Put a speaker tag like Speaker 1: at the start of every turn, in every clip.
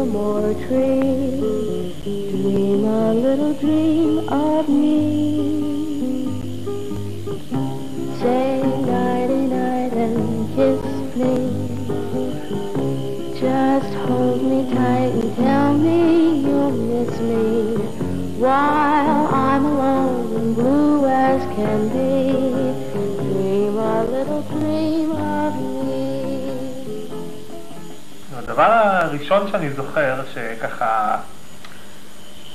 Speaker 1: sycamore tree, dream a little dream of me. Say nighty night and kiss me. Just hold me tight and tell me you'll miss me while I'm alone and blue as can be. Dream a little dream of me.
Speaker 2: Now, הראשון שאני זוכר שככה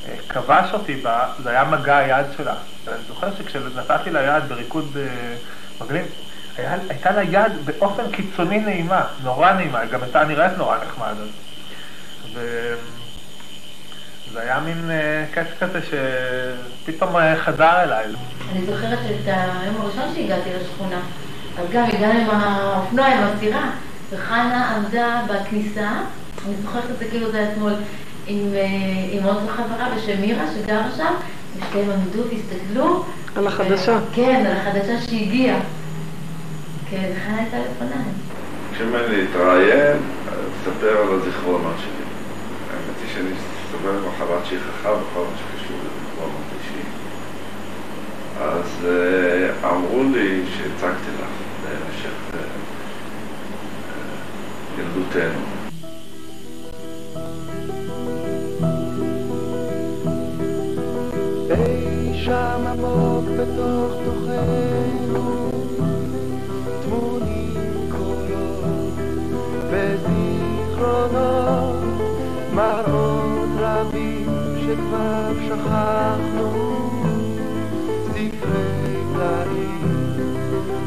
Speaker 2: אה, כבש אותי בה, זה היה מגע היד שלה. אני זוכר שכשנתתי לה יד בריקוד אה, מגניב, היה, הייתה לה יד באופן קיצוני נעימה, נורא נעימה, גם הייתה נראית נורא נחמד. וזה היה מין אה, קטע כזה שפתאום חזר אליי.
Speaker 3: אני זוכרת את היום הראשון שהגעתי לשכונה, אז גם הגענו עם האופנוע, עם הסירה, וחנה עמדה בכניסה, אני זוכרת את זה כאילו זה אתמול, עם, אה, עם עוד חברה בשם מירה שגרה שם, ושתיהם עמדו והסתכלו.
Speaker 4: על החדשה.
Speaker 3: ו- כן, על החדשה שהגיעה. כן, וחנה הייתה לפניי.
Speaker 5: כשאומרים לי להתראיין, תספר על הזיכרונות שלי. האמת היא שאני מסתובב עם מחלת שכחה בכל מה שקשור לזיכרונות אישיים. אז אה, אמרו לי שהצגתי לך במשך אה, אה, ילדותנו.
Speaker 6: שם עמוק בתוך תוכנו. טמונים קולות וזיכרונות מראות רבים שכבר שכחנו. ספרי פלאים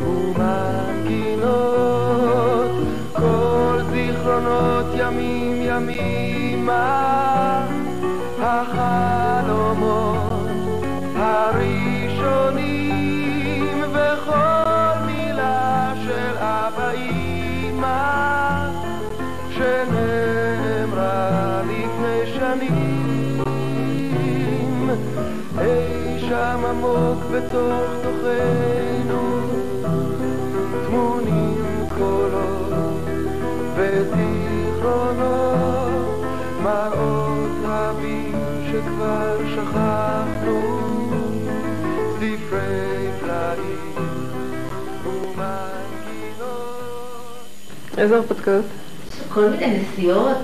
Speaker 6: ומנגינות כל זיכרונות ימים ימימה. החלומות עמוק בתוך תוכנו טמונים קולות וזיכרונות מראות רבים שכבר שכחנו ספרי פלאים ומנגינות
Speaker 4: איזה הרפתקאות?
Speaker 3: כל מיני נסיעות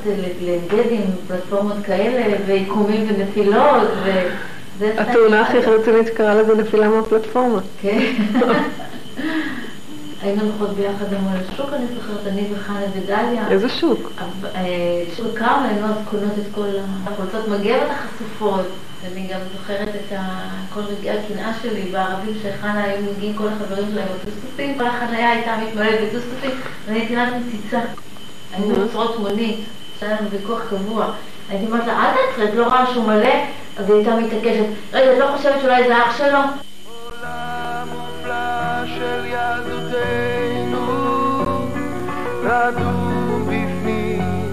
Speaker 3: עם פלטפורמות כאלה, ועיקומים ונפילות, ו... זה
Speaker 4: התאונה הכי רצינית שקרה לזה נפילה מהפלטפורמה.
Speaker 3: כן. היינו הולכות ביחד גם על השוק, אני זוכרת, אני וחנה ודליה.
Speaker 4: איזה שוק?
Speaker 3: אה, שוק כרמל, היינו אז קונות את כל החולצות מגבת החשופות. אני גם זוכרת את כל רגעי הקנאה שלי בערבים שחנה היו מגיעים כל החברים שלהם בטוסטוסים, כל החניה הייתה מתמלאת בטוסטוסים, ואני הייתי רק מציצה. היינו עוצרות מונית, היה לנו ויכוח קבוע. הייתי אומרת לה, אל תעצרי, את לא רואה שהוא מלא? אז היא הייתה מתעקשת, רגע, את לא חושבת שאולי זה אח שלו?
Speaker 6: עולם מופלא של ילדותנו נדום בפנים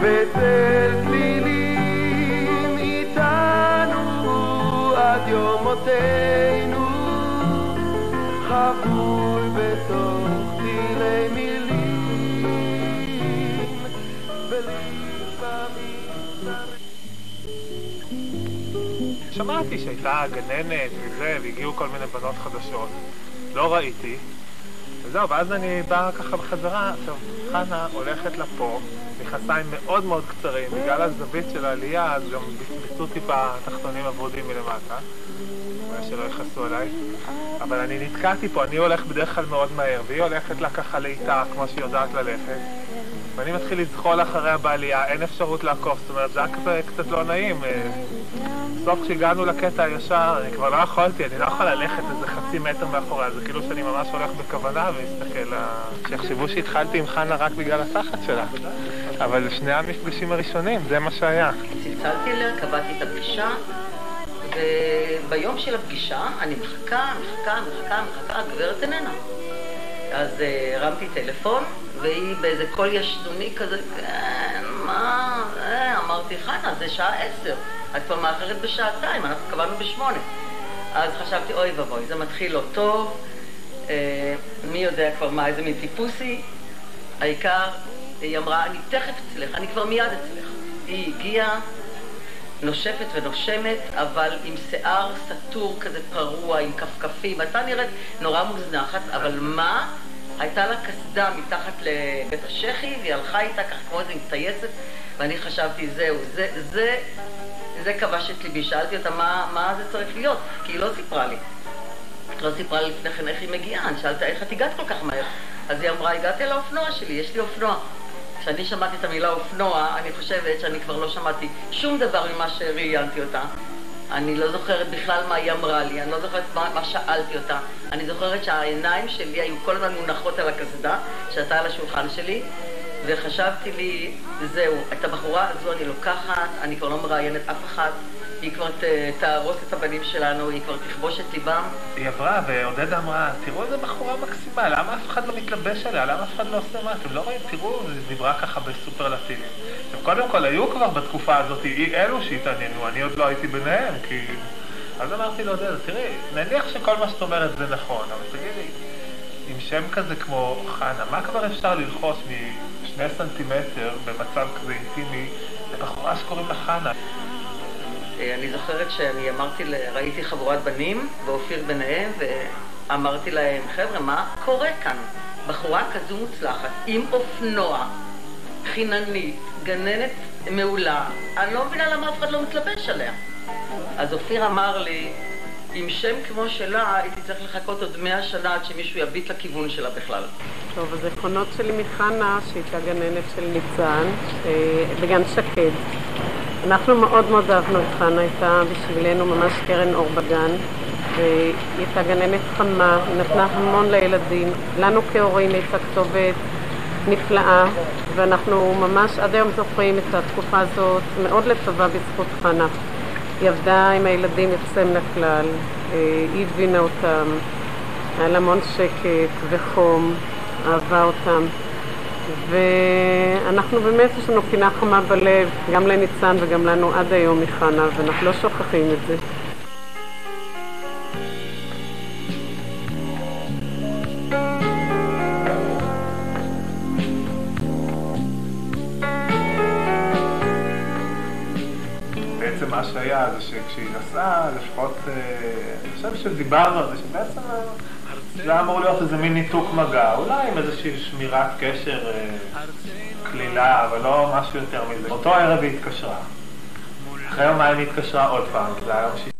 Speaker 6: בצל צלילים איתנו עד יום מותנו
Speaker 2: שמעתי שהייתה גננת וזה, והגיעו כל מיני בנות חדשות. לא ראיתי. וזהו, ואז אני בא ככה בחזרה, עכשיו, חנה הולכת לפה, מכנסיים מאוד מאוד קצרים, בגלל הזווית של העלייה, אז גם ביצעו טיפה תחתונים אבודים מלמטה, אולי שלא יכעסו עליי. אבל אני נתקעתי פה, אני הולך בדרך כלל מאוד מהר, והיא הולכת לה ככה לאיטה, כמו שהיא יודעת ללכת. ואני מתחיל לזחול אחריה בעלייה, אין אפשרות לעקוף, זאת אומרת, זה היה כזה קצת לא נעים. בסוף כשהגענו לקטע הישר, אני כבר לא יכולתי, אני לא יכול ללכת איזה חצי מטר מאחוריה, זה כאילו שאני ממש הולך בכוונה ומסתכל, שיחשבו שהתחלתי עם חנה רק בגלל הסחת שלה. אבל שני המפגשים הראשונים, זה מה שהיה.
Speaker 7: צלצלתי אליה, קבעתי את הפגישה, וביום של הפגישה אני מחכה, מחכה, מחכה, מחכה, הגברת איננה. אז אה, הרמתי טלפון, והיא באיזה קול ישדוני כזה, כן, מה, אה, אמרתי, חנה, זה שעה עשר. את כבר מאחרת בשעתיים, אנחנו קבענו בשמונה. אז חשבתי, אוי ואבוי, זה מתחיל לא טוב, אה, מי יודע כבר מה, איזה מין טיפוס היא. העיקר, היא אמרה, אני תכף אצלך, אני כבר מיד אצלך. היא הגיעה, נושפת ונושמת, אבל עם שיער סטור כזה פרוע, עם כפכפים. הייתה נראית נורא מוזנחת, אבל מה? הייתה לה קסדה מתחת לבית השחי, והיא הלכה איתה ככה כמו איזה טייסת, ואני חשבתי, זהו, זה, זה, זה כבש את ליבי. שאלתי אותה מה, מה זה צריך להיות, כי היא לא סיפרה לי. לא סיפרה לי לפני כן איך היא מגיעה, אני שאלתי איך את הגעת כל כך מהר? אז היא אמרה, הגעתי על האופנוע שלי, יש לי אופנוע. כשאני שמעתי את המילה אופנוע, אני חושבת שאני כבר לא שמעתי שום דבר ממה שראיינתי אותה. אני לא זוכרת בכלל מה היא אמרה לי, אני לא זוכרת מה, מה שאלתי אותה. אני זוכרת שהעיניים שלי היו כל הזמן מונחות על הקסדה שהייתה על השולחן שלי, וחשבתי לי, זהו, את הבחורה הזו אני לוקחת, אני כבר לא מראיינת אף אחד, היא כבר תהרוס את הבנים שלנו, היא כבר תכבוש את ליבם.
Speaker 2: היא עברה, ועודדה אמרה, תראו איזה בחורה מקסימה, למה אף אחד לא מתלבש עליה? למה אף אחד לא עושה מה? אתם לא רואים? תראו, היא דיברה ככה בסופרלטיבים. קודם כל, היו כבר בתקופה הזאת אי אלו שהתעניינו, אני עוד לא הייתי ביניהם, כי... אז אמרתי לעודדה, תראי, נניח שכל מה שאת אומרת זה נכון, אבל תגידי, עם שם כזה כמו חנה, מה כבר אפשר ללחוש משני סנטימטר במצב כזה אינטימי לבחורה שקוראים לה חנה?
Speaker 7: אה, אני זוכרת שאני אמרתי, ל- ראיתי חבורת בנים, ואופיר ביניהם, ואמרתי להם, חבר'ה, מה קורה כאן? בחורה כזו מוצלחת, עם אופנוע, חיננית, גננת מעולה, אני לא מבינה למה אף אחד לא מתלבש עליה. אז אופיר אמר לי, עם שם כמו שלה, הייתי צריך לחכות עוד מאה שנה עד שמישהו יביט לכיוון שלה בכלל.
Speaker 4: טוב, הזיכרונות שלי מחנה, שהייתה גננת של ניצן, אה, בגן שקד. אנחנו מאוד מאוד אהבנו את חנה, הייתה בשבילנו ממש קרן אור בגן, והיא הייתה גננת חמה, היא נתנה המון לילדים. לנו כהורים הייתה כתובת נפלאה, ואנחנו ממש עד היום זוכרים את התקופה הזאת מאוד לטובה בזכות חנה. היא עבדה עם הילדים יוצא מן הכלל, אה, היא הבינה אותם, היה לה המון שקט וחום, אהבה אותם. ואנחנו באמת, יש לנו פינה חמה בלב, גם לניצן וגם לנו עד היום מחנה, ואנחנו לא שוכחים את זה.
Speaker 2: מה שהיה זה שכשהיא נסעה, לפחות, אה, אני חושב שדיברנו על זה, שבעצם זה אמור להיות איזה מין ניתוק מגע, אולי עם איזושהי שמירת קשר אה, קלילה, אבל לא משהו יותר מזה. באותו ערב היא התקשרה. אחרי יומיים היא התקשרה עוד פעם, זה היה יום שישי.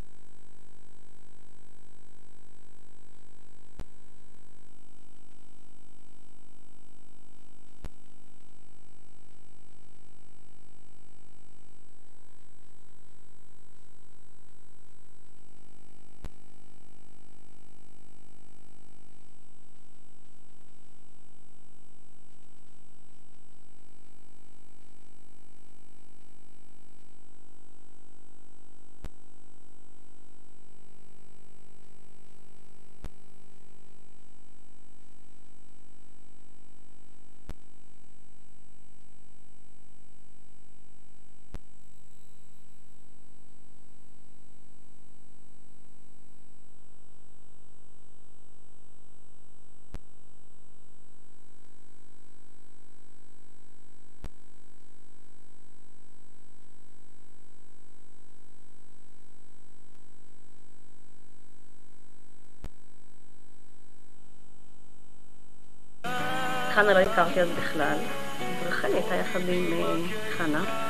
Speaker 8: חנה לא הכרתי אז בכלל. רחלי הייתה יחד עם אה, חנה.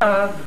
Speaker 9: Uh,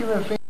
Speaker 9: que me vem.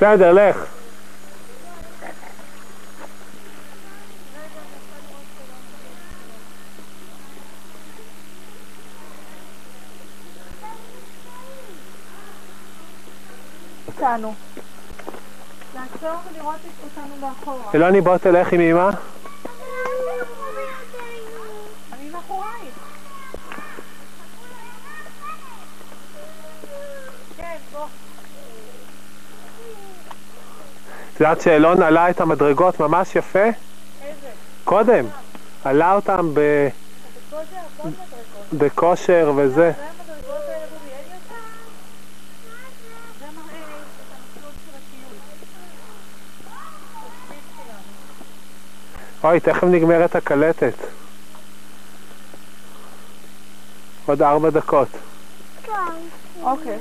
Speaker 2: בסדר, לך.
Speaker 10: אותנו. לעצור ולראות אותנו מאחורה.
Speaker 2: אלוני, בוא תלך עם אמא.
Speaker 10: אני מאחורייך. כן, בוא.
Speaker 2: את יודעת שאלון עלה את המדרגות ממש יפה?
Speaker 10: איזה?
Speaker 2: קודם. עלה אותם ב... בכושר וזה. אוי, תכף נגמרת הקלטת. עוד ארבע דקות.
Speaker 10: אוקיי.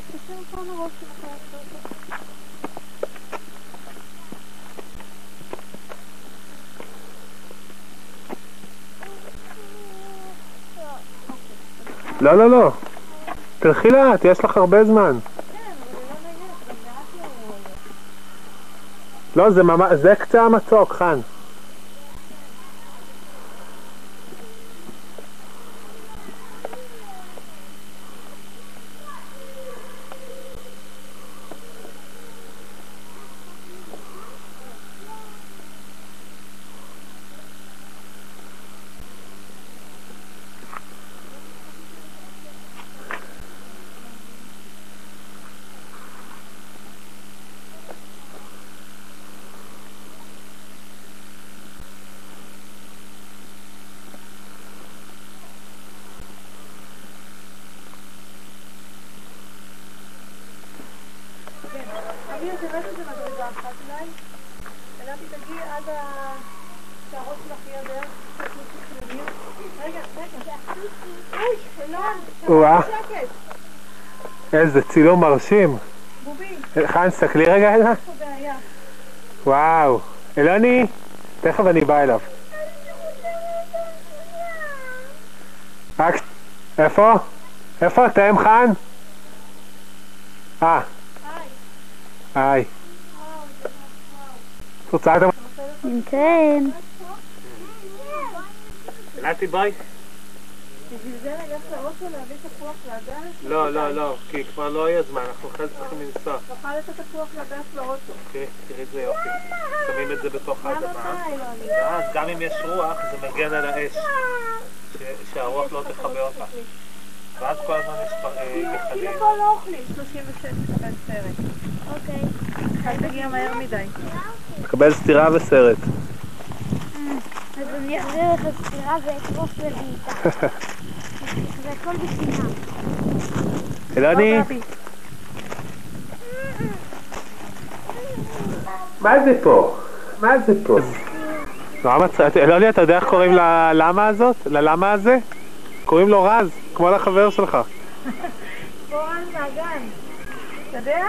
Speaker 2: לא, לא, לא. תלכי לאט, יש לך הרבה זמן. לא, זה ממש... זה קצה המצוק, חן.
Speaker 10: אמיר, תרד איזה מדרגה אחת אולי. אלעדי, תגיעי עד ה... שהראש שלך יהיה בערך קצת נושא של אמיר. רגע, רגע. אוי, אלון,
Speaker 2: וואה.
Speaker 10: שקט.
Speaker 2: איזה צילום מרשים.
Speaker 10: בובי,
Speaker 2: חן, תסתכלי רגע
Speaker 10: בעיה.
Speaker 2: וואו, אלוני, תכף אני בא אליו. רק, איפה? איפה אתם, חן? אה. היי. את רוצה את
Speaker 1: כן.
Speaker 2: נתי ביי?
Speaker 11: זה תפוח?
Speaker 2: לא, לא, לא, כי כבר לא יהיה זמן, אנחנו אחרי זה צריכים לנסוע.
Speaker 11: תאכל את התפוח לדס לאוטו.
Speaker 2: אוקיי, תראי איזה יופי. שמים את זה בתוך האדמה. ואז גם אם יש רוח, זה מגן על האש. ש- שהרוח לא תכבה אותה. ואז כל הזמן יש פר- אה, גחלים.
Speaker 11: פה לא אוכלים. 36 תקבל סרט.
Speaker 1: אוקיי.
Speaker 11: אל תגיע מהר מדי.
Speaker 2: תקבל סטירה וסרט.
Speaker 1: אז אני אחזיר לך סטירה ואקרוס לבעיטה. הכל בחינם.
Speaker 2: אלוני? מה זה פה? מה זה פה? נורא מצחיק. אלוני, אתה יודע איך קוראים ללמה הזאת? ללמה הזה? קוראים לו רז, כמו לחבר שלך.
Speaker 11: פורן מהגן. אתה יודע?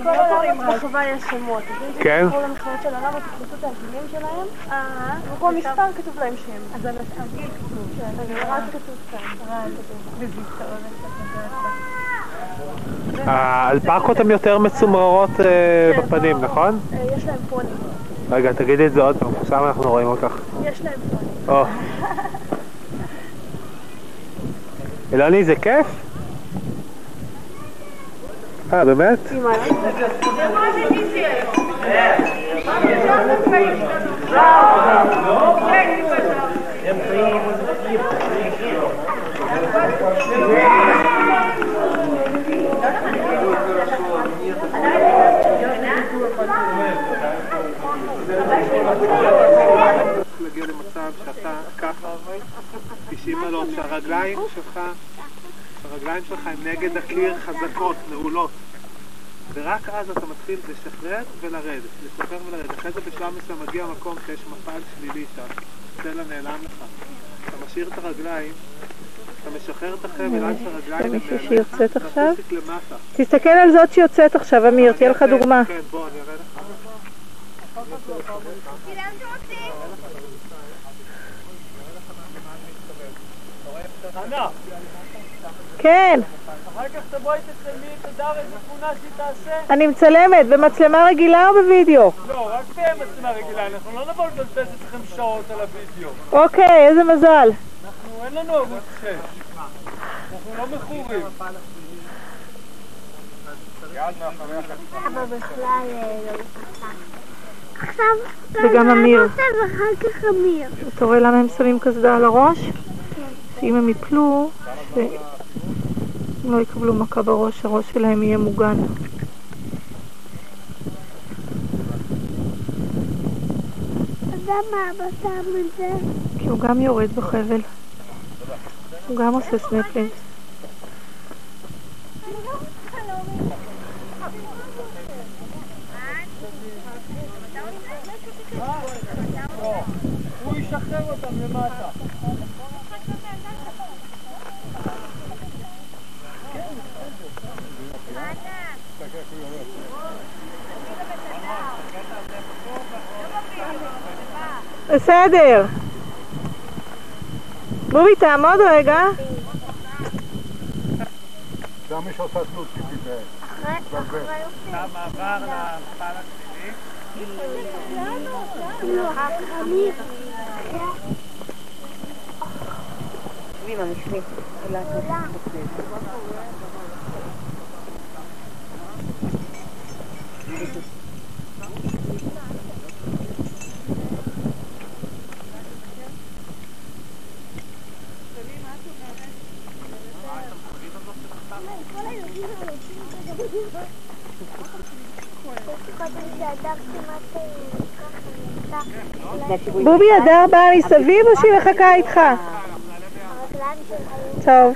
Speaker 11: לכל העולם בחווה יש שמות.
Speaker 2: כן?
Speaker 11: תקראו למכללות של הלמה, תכנסו את הגילים שלהם. אה. במקום מספר כתוב להם שם. אז על הגיל כתוב. כן, כתוב כאן. רז כתוב.
Speaker 2: האלפקות הן יותר מצומררות אה, בפנים, נכון?
Speaker 11: אה, יש להם פוני.
Speaker 2: רגע, תגידי את זה עוד פעם, שם אנחנו רואים אותך.
Speaker 11: יש להם פוני.
Speaker 2: או. אלוני, זה כיף? אה, באמת? להגיע למצב שאתה ככה, 90 מעלות, שהרגליים שלך, הרגליים שלך הם נגד הקיר חזקות, נעולות. ורק אז אתה מתחיל לשחרר ולרדת, לשחרר ולרדת. אחרי זה בשלב מסוים מגיע מקום שיש מפל שלילי שם, סלע נעלם לך. אתה משאיר את הרגליים, אתה משחרר את החבל עד שהרגליים הם
Speaker 12: מישהי
Speaker 2: נעלם
Speaker 12: שיוצאת עכשיו?
Speaker 2: למטה.
Speaker 12: תסתכל על זאת שיוצאת עכשיו, אמיר, תהיה לך דוגמה.
Speaker 2: כן, בוא, אני אראה לך.
Speaker 12: כן,
Speaker 6: אחר כך תבואי תצלמי את הדר איזה תמונה שהיא תעשה?
Speaker 12: אני מצלמת, במצלמה רגילה או בווידאו?
Speaker 6: לא, רק במצלמה רגילה, אנחנו לא נבוא לבזבז אתכם שעות על הוידאו.
Speaker 12: אוקיי, איזה מזל.
Speaker 6: אנחנו, אין לנו ערוץ 6. אנחנו לא מכורים.
Speaker 12: וגם אמיר. אתה רואה למה הם שמים קסדה על הראש? שאם הם יפלו, שהם לא יקבלו מכה בראש, הראש שלהם יהיה מוגן.
Speaker 1: אז למה אבא שם את זה?
Speaker 12: כי הוא גם יורד בחבל. הוא גם עושה סנפלינג.
Speaker 6: הוא ישחרר אותם למטה.
Speaker 12: בסדר. בובי, תעמוד רגע.
Speaker 2: זה מי שעושה תלות, תיזהר.
Speaker 6: המעבר למפל השני.
Speaker 1: לא,
Speaker 12: בובי, הדר באה מסביב או שהיא מחכה איתך? טוב.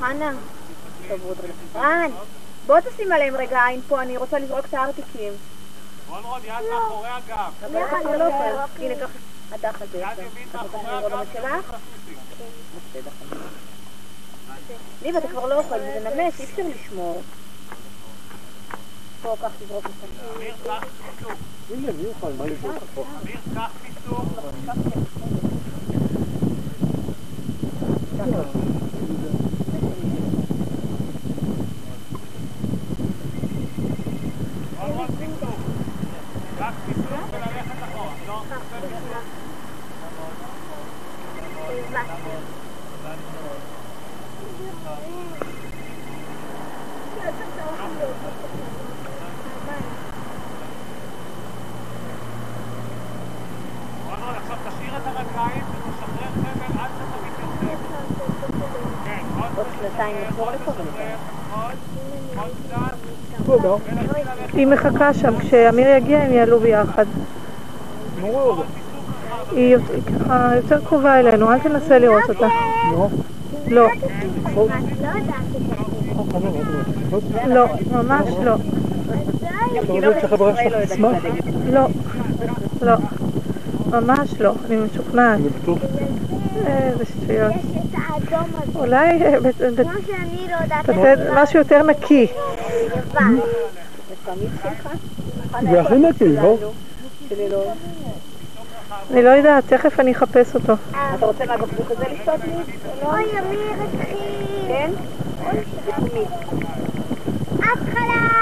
Speaker 11: חנה. בוא תשים עליהם רגע עין פה, אני רוצה לזרוק את הארטיקים.
Speaker 6: רון רון, יד מאחורי הגב.
Speaker 11: ככה לא טוב. הנה, ככה.
Speaker 1: הדף הזה. את רוצה שאני אראה בבת שלך? בסדר. ליב, אתה כבר לא אוכל, זה נמס, אי אפשר לשמור. פה, קח, תזרוק אותה.
Speaker 13: הנה, מי יוכל? מה לזרוק פה?
Speaker 2: עכשיו תשאיר את הרגליים ותשחרר חבל עד שאתה מתייצב. כן, עוד
Speaker 1: עוד שנתיים נחזור לפה ונתן.
Speaker 2: עוד קצת.
Speaker 12: היא מחכה שם, כשאמיר יגיע הם יעלו ביחד. היא ככה יותר קרובה אלינו, אל תנסה לראות אותה. לא. לא, ממש לא.
Speaker 1: לא
Speaker 12: לא. לא. ממש לא, אני משוכנעת. איזה שטויות. אולי אה,
Speaker 1: לא
Speaker 12: משהו יותר נקי.
Speaker 13: זה הכי נקי, לא?
Speaker 1: לא.
Speaker 12: אני לא יודעת, תכף אני אחפש אותו.
Speaker 1: אתה רוצה מהבקבוק הזה לשתות לי? אוי, אמיר התחיל. כן? התחלה!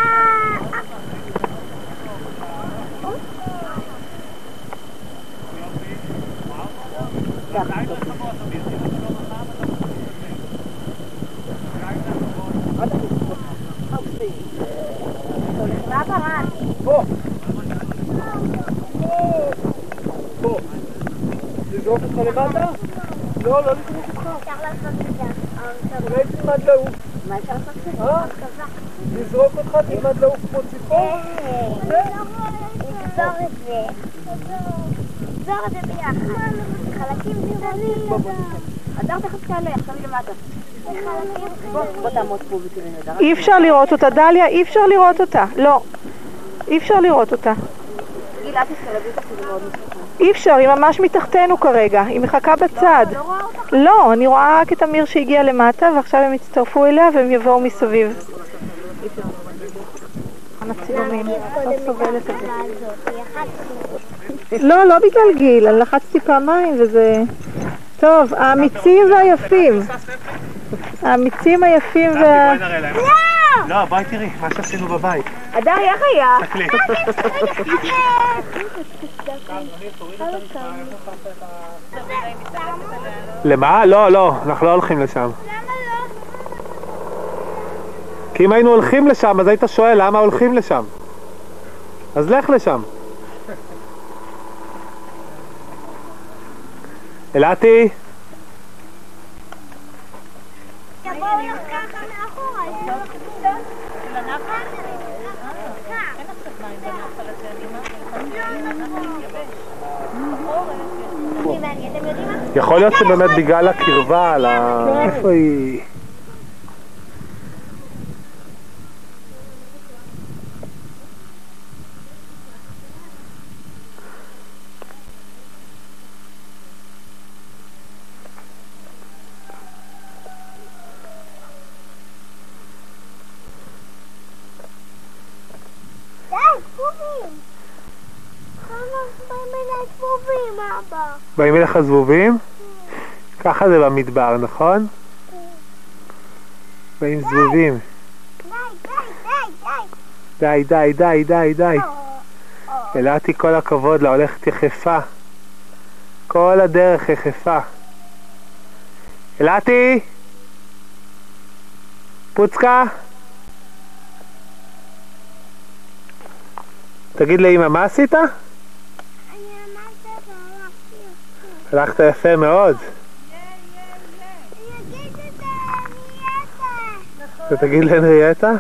Speaker 13: לזרוק אותך למטה? לא, לא לזרוק אותך.
Speaker 1: אפשר לעשות את זה.
Speaker 13: אולי תלמד לעוף.
Speaker 1: מה אפשר לעשות את זה?
Speaker 13: לזרוק אותך, תלמד לעוף כמו ציפור.
Speaker 1: נגזור את זה. נגזור את זה ביחד. חלקים קטנים. אדר תכף תעלה, עכשיו למטה.
Speaker 12: אי אפשר לראות אותה, דליה, אי אפשר לראות אותה. לא. אי אפשר לראות אותה.
Speaker 1: גיל, אל תסתלבי אותה כי זה מאוד מסוכן.
Speaker 12: אי אפשר, היא ממש מתחתנו כרגע, היא מחכה בצד.
Speaker 1: לא רואה אותך?
Speaker 12: לא, אני רואה רק את אמיר שהגיע למטה ועכשיו הם יצטרפו אליה והם יבואו מסביב. הצילומים, לא סובלת את זה. לא, לא בגלל גיל, אני לחצתי פעמיים וזה... טוב, האמיצים והיפים. האמיצים היפים וה...
Speaker 2: להם. לא, בואי תראי מה שעשינו בבית.
Speaker 1: אדר, איך היה?
Speaker 2: תקלי. למה? לא, לא, אנחנו לא הולכים לשם. כי אם היינו הולכים לשם, אז היית שואל למה הולכים לשם. אז לך לשם. אלעתי,
Speaker 1: יבואו לך ככה מאחורה, יבואו לך של הנחל? אין עכשיו מים בנחל הזה, אני
Speaker 2: יכול להיות שבאמת בגלל הקרבה על ה... איפה היא?
Speaker 1: די, זבובים! כמה מיני אבא.
Speaker 2: באים אליך זבובים? ככה זה במדבר, נכון? באים זבובים.
Speaker 1: די, די, די, די.
Speaker 2: די, די, די, די, די. אלעתי, כל הכבוד לה, הולכת יחפה. כל הדרך יחפה. אלעתי! פוצקה? תגיד לאמא, מה עשית?
Speaker 1: אני אמרתי והלכתי.
Speaker 2: הלכת יפה מאוד. אתה תגיד להנריאטה?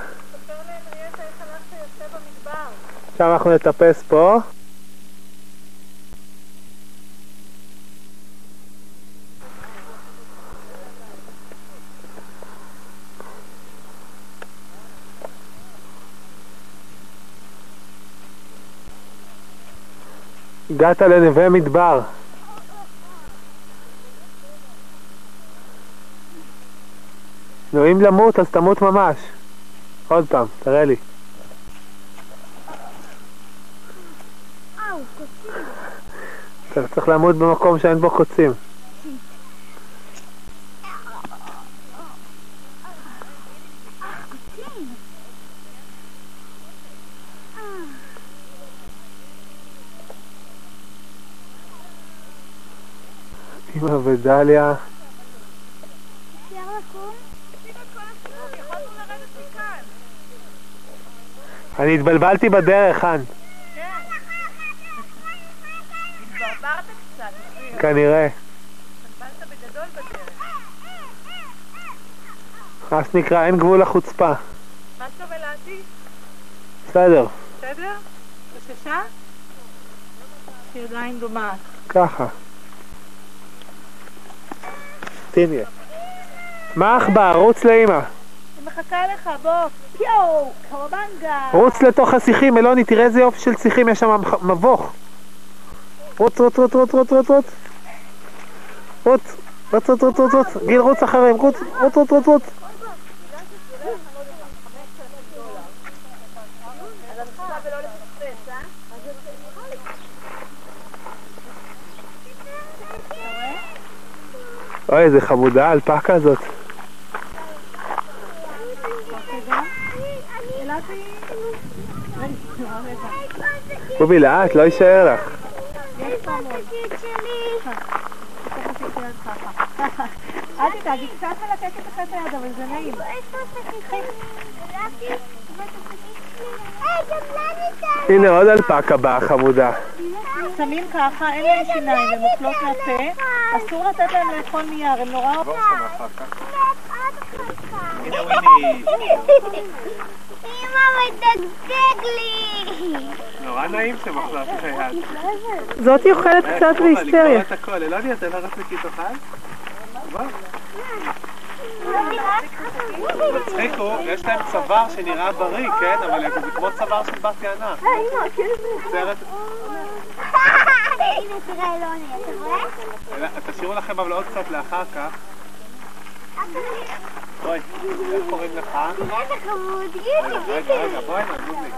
Speaker 2: עכשיו אנחנו נטפס פה. הגעת לנווה מדבר. נו, אם למות, אז תמות ממש. עוד פעם, תראה לי. אתה צריך לעמוד במקום שאין בו קוצים. אמא ודליה,
Speaker 11: אפשר לקום?
Speaker 2: אני התבלבלתי בדרך,
Speaker 11: אופיר.
Speaker 2: כנראה. מה שנקרא, אין גבול לחוצפה.
Speaker 11: מה טוב אלעדי?
Speaker 2: בסדר,
Speaker 11: בסדר?
Speaker 12: היא עדיין דומעת.
Speaker 2: ככה. תניה. מה עכבר? רוץ לאמא.
Speaker 11: מחכה לך, בוא. יואו, קרבנגה.
Speaker 2: רוץ לתוך השיחים, אלוני, תראה איזה יופי של שיחים, יש שם מבוך. רוץ, רוץ, רוץ, רוץ, רוץ, רוץ, רוץ. רוץ, רוץ, רוץ, רוץ, רוץ, רוץ. גיל, רוץ אחריהם, רוץ, רוץ, רוץ, רוץ, רוץ. אוי, איזה חמודה, אלפקה הזאת. קובי, לאט, לא יישאר לך.
Speaker 11: אל תדאגי, קצת מלקקת לך את היד, אבל זה נעים.
Speaker 2: הנה עוד אלפקה באה, חמודה.
Speaker 11: שמים ככה, אין להם שיניים, הן אוכלות מהפה, אסור לתת להם לאכול מיער, הם נורא...
Speaker 1: אמא מדגדג לי!
Speaker 2: נורא נעים שמחלף לך יד.
Speaker 12: זאתי אוכלת קצת בהיסטריה.
Speaker 2: את הכל, אלוני, אתה לא רק לכיס אכל? מצחיקו, יש להם צוואר שנראה בריא, כן? אבל זה כמו צוואר של בת יענה. תשאירו לכם אבל עוד קצת לאחר כך. בואי, איך קוראים לך?
Speaker 1: איזה חמוד,
Speaker 2: רגע, רגע, רגע, בואי.
Speaker 1: חמודי.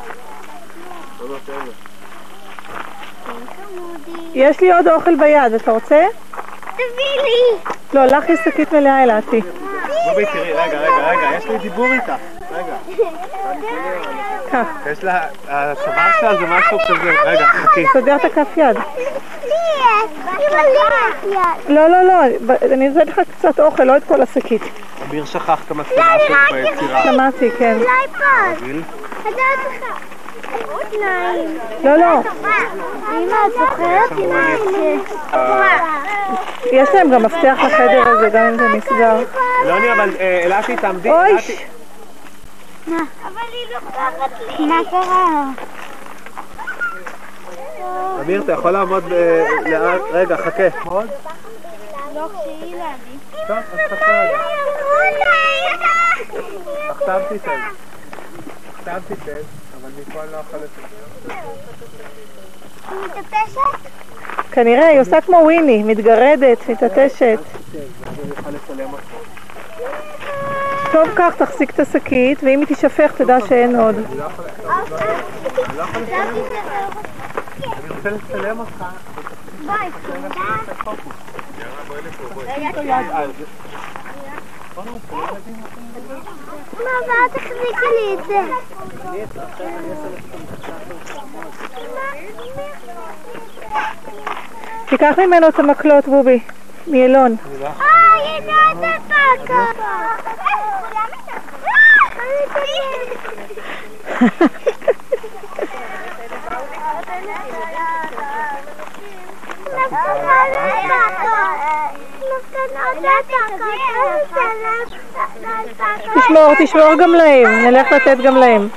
Speaker 12: יש לי עוד אוכל ביד, אתה רוצה?
Speaker 1: תביא לי!
Speaker 12: לא, לך יש שקית מלאה אלעתי.
Speaker 2: רגע, רגע, רגע, יש לי דיבור איתך. רגע.
Speaker 12: קח,
Speaker 2: יש לה, הצוואר שלה זה משהו כזה. רגע, חכי.
Speaker 12: סדר את הכף יד. לא, לא, לא, אני אתן לך קצת אוכל, לא את כל השקית.
Speaker 2: אמיר שכח את המצלמה שלו ביצירה.
Speaker 12: שמעתי, כן.
Speaker 1: תחכה. שניים.
Speaker 12: לא, לא,
Speaker 1: אמא, את זוכרת?
Speaker 12: יש להם גם מפתח לחדר הזה, גם אם זה נסגר.
Speaker 2: אלוני, אבל אה, אלעתי, תעמדי.
Speaker 12: אוי,
Speaker 2: אלעתי.
Speaker 1: אבל היא לוקחת לי. מה קרה?
Speaker 2: אמיר, אתה יכול לעמוד ב- לאט? רגע, חכה. עוד?
Speaker 1: לא כשהיא להביא.
Speaker 2: טוב, אז חכה. עכשיו תיתן. עכשיו תיתן, אבל מפה אני לא יכול לתת.
Speaker 12: כנראה, היא עושה כמו וויני, מתגרדת, מתעטשת. טוב, קח, תחזיק את השקית, ואם היא תישפך, תדע שאין עוד. תיקח ממנו את המקלות, בובי, מאלון. תשמור, תשמור גם להם, נלך לתת גם להם.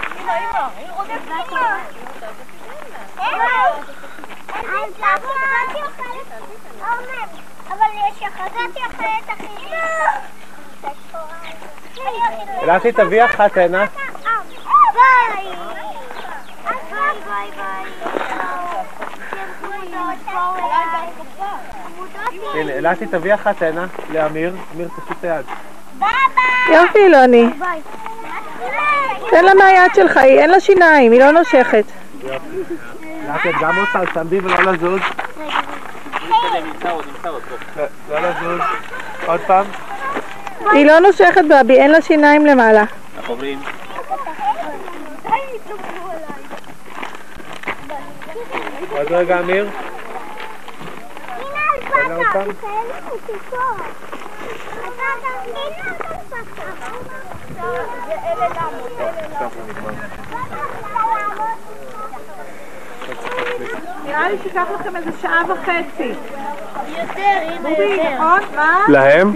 Speaker 1: אבל יש.
Speaker 2: אלעתי, תביא אחת הנה.
Speaker 1: ביי! ביי ביי ביי.
Speaker 2: הנה, אלעתי, תביא אחת הנה לאמיר. אמיר, את היד.
Speaker 1: ביי ביי!
Speaker 12: יופי, אילוני. תן לה מהיד שלך, היא אין לה שיניים, היא לא נושכת.
Speaker 2: את גם רוצה לצמדי ולא לזוז? לא לזוז. עוד פעם.
Speaker 12: היא לא נושכת בבי, אין לה שיניים למעלה.
Speaker 2: אנחנו עוברים. עוד רגע, אמיר. עוד.
Speaker 12: נראה לי שיקח לכם איזה שעה וחצי. נכון? מה?
Speaker 2: להם?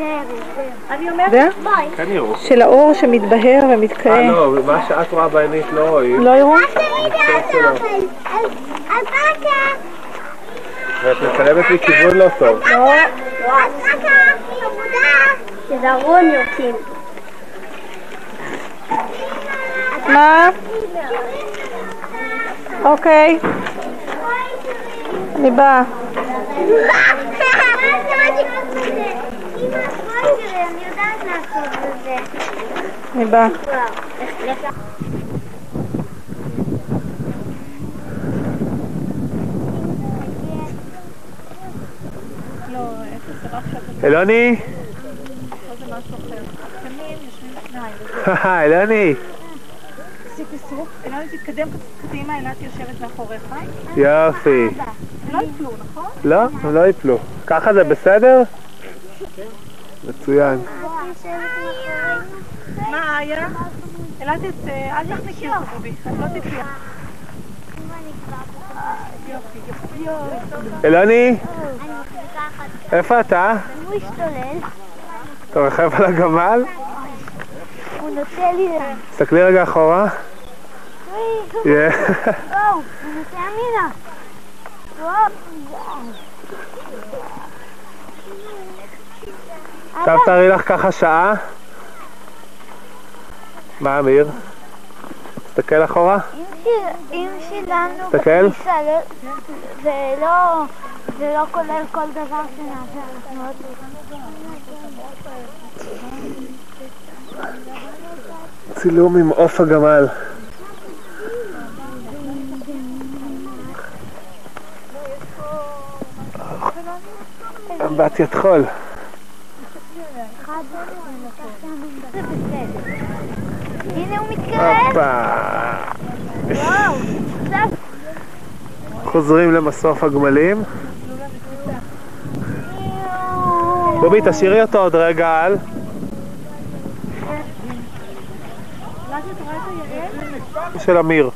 Speaker 12: אני אומרת...
Speaker 2: כן יראו.
Speaker 12: של האור שמתבהר
Speaker 2: אה,
Speaker 12: ומתקהה.
Speaker 2: לא, מה שאת רואה בעינית לא רואים.
Speaker 12: לא יראו?
Speaker 2: ואת מצלמת מכיוון לא טוב.
Speaker 1: תזהרו, אני יוצאים.
Speaker 12: מה? אוקיי. אני באה.
Speaker 1: אני
Speaker 12: באה.
Speaker 2: אלוני? אלוני?
Speaker 12: אלוני, תתקדם קדימה, עינת יושבת מאחוריך.
Speaker 2: יופי.
Speaker 12: לא יפלו, נכון?
Speaker 2: לא, הם לא יפלו. ככה זה בסדר? מצוין.
Speaker 12: מה את- אל תכניסי אותו, בובי. את לא תפלי.
Speaker 2: אלוני? איפה אתה?
Speaker 1: הוא השתולל,
Speaker 2: אתה רוכב על הגמל?
Speaker 1: הוא נותן לי לה.
Speaker 2: תסתכלי רגע אחורה.
Speaker 1: וואו, הוא.
Speaker 2: עכשיו תראי לך ככה שעה. מה אמיר? תסתכל אחורה.
Speaker 1: אם שילמנו. בכניסה, לא- זה לא, זה לא כולל כל דבר שנעשה, אנחנו עוד...
Speaker 2: צילום עם עוף הגמל. אמבטיית חול.
Speaker 1: הנה הוא מתקרב.
Speaker 2: חוזרים למסוף הגמלים. בובי, תשאירי אותו עוד רגע על. של אמיר.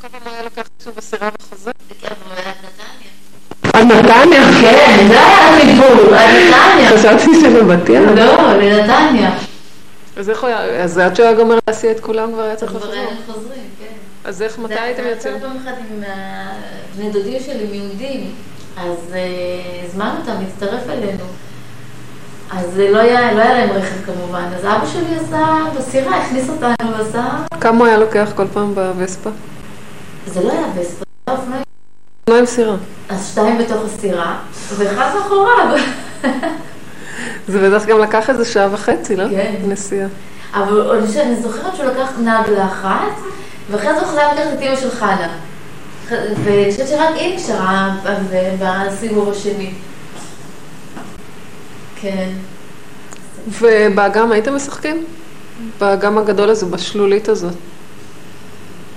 Speaker 14: כל פעם הוא היה לוקח שוב הסירה וחוזר.
Speaker 3: עד נתניה? כן, זה היה הסיפור, עד נתניה.
Speaker 14: חשבתי שבבת ים.
Speaker 3: לא, לנתניה.
Speaker 14: אז איך הוא היה, אז עד שהוא היה גומר להסיע את כולם כבר היה צריך
Speaker 3: כבר
Speaker 14: לחזור.
Speaker 3: היינו חוזרים, כן.
Speaker 14: אז איך, מתי
Speaker 3: זה-
Speaker 14: הייתם
Speaker 3: זה
Speaker 14: יוצאים?
Speaker 3: יצא פעם אחת עם בני דודים שלי מיהודים, אז אה, הזמנו אותם להצטרף אלינו. אז אה, לא היה, לא היה להם רכב כמובן, אז אבא שלי עשה בסירה, הכניס אותנו לסע,
Speaker 14: כמה הוא היה לוקח כל פעם בווספה?
Speaker 3: זה לא היה וספה, זה היה אופנוע,
Speaker 14: לא עם סירה.
Speaker 3: אז שתיים בתוך הסירה, ואחד מאחוריו.
Speaker 14: זה בטח גם לקח איזה שעה וחצי, לא?
Speaker 3: כן.
Speaker 14: נסיעה.
Speaker 3: אבל אני זוכרת שהוא לקח נהג לאחת, ואחרי זה הוא חזר לקחת את אמא של חנה. ואני חושבת שרק היא נשארה בסיבוב השני. כן.
Speaker 14: ובאגם הייתם משחקים? באגם הגדול הזה, בשלולית הזאת.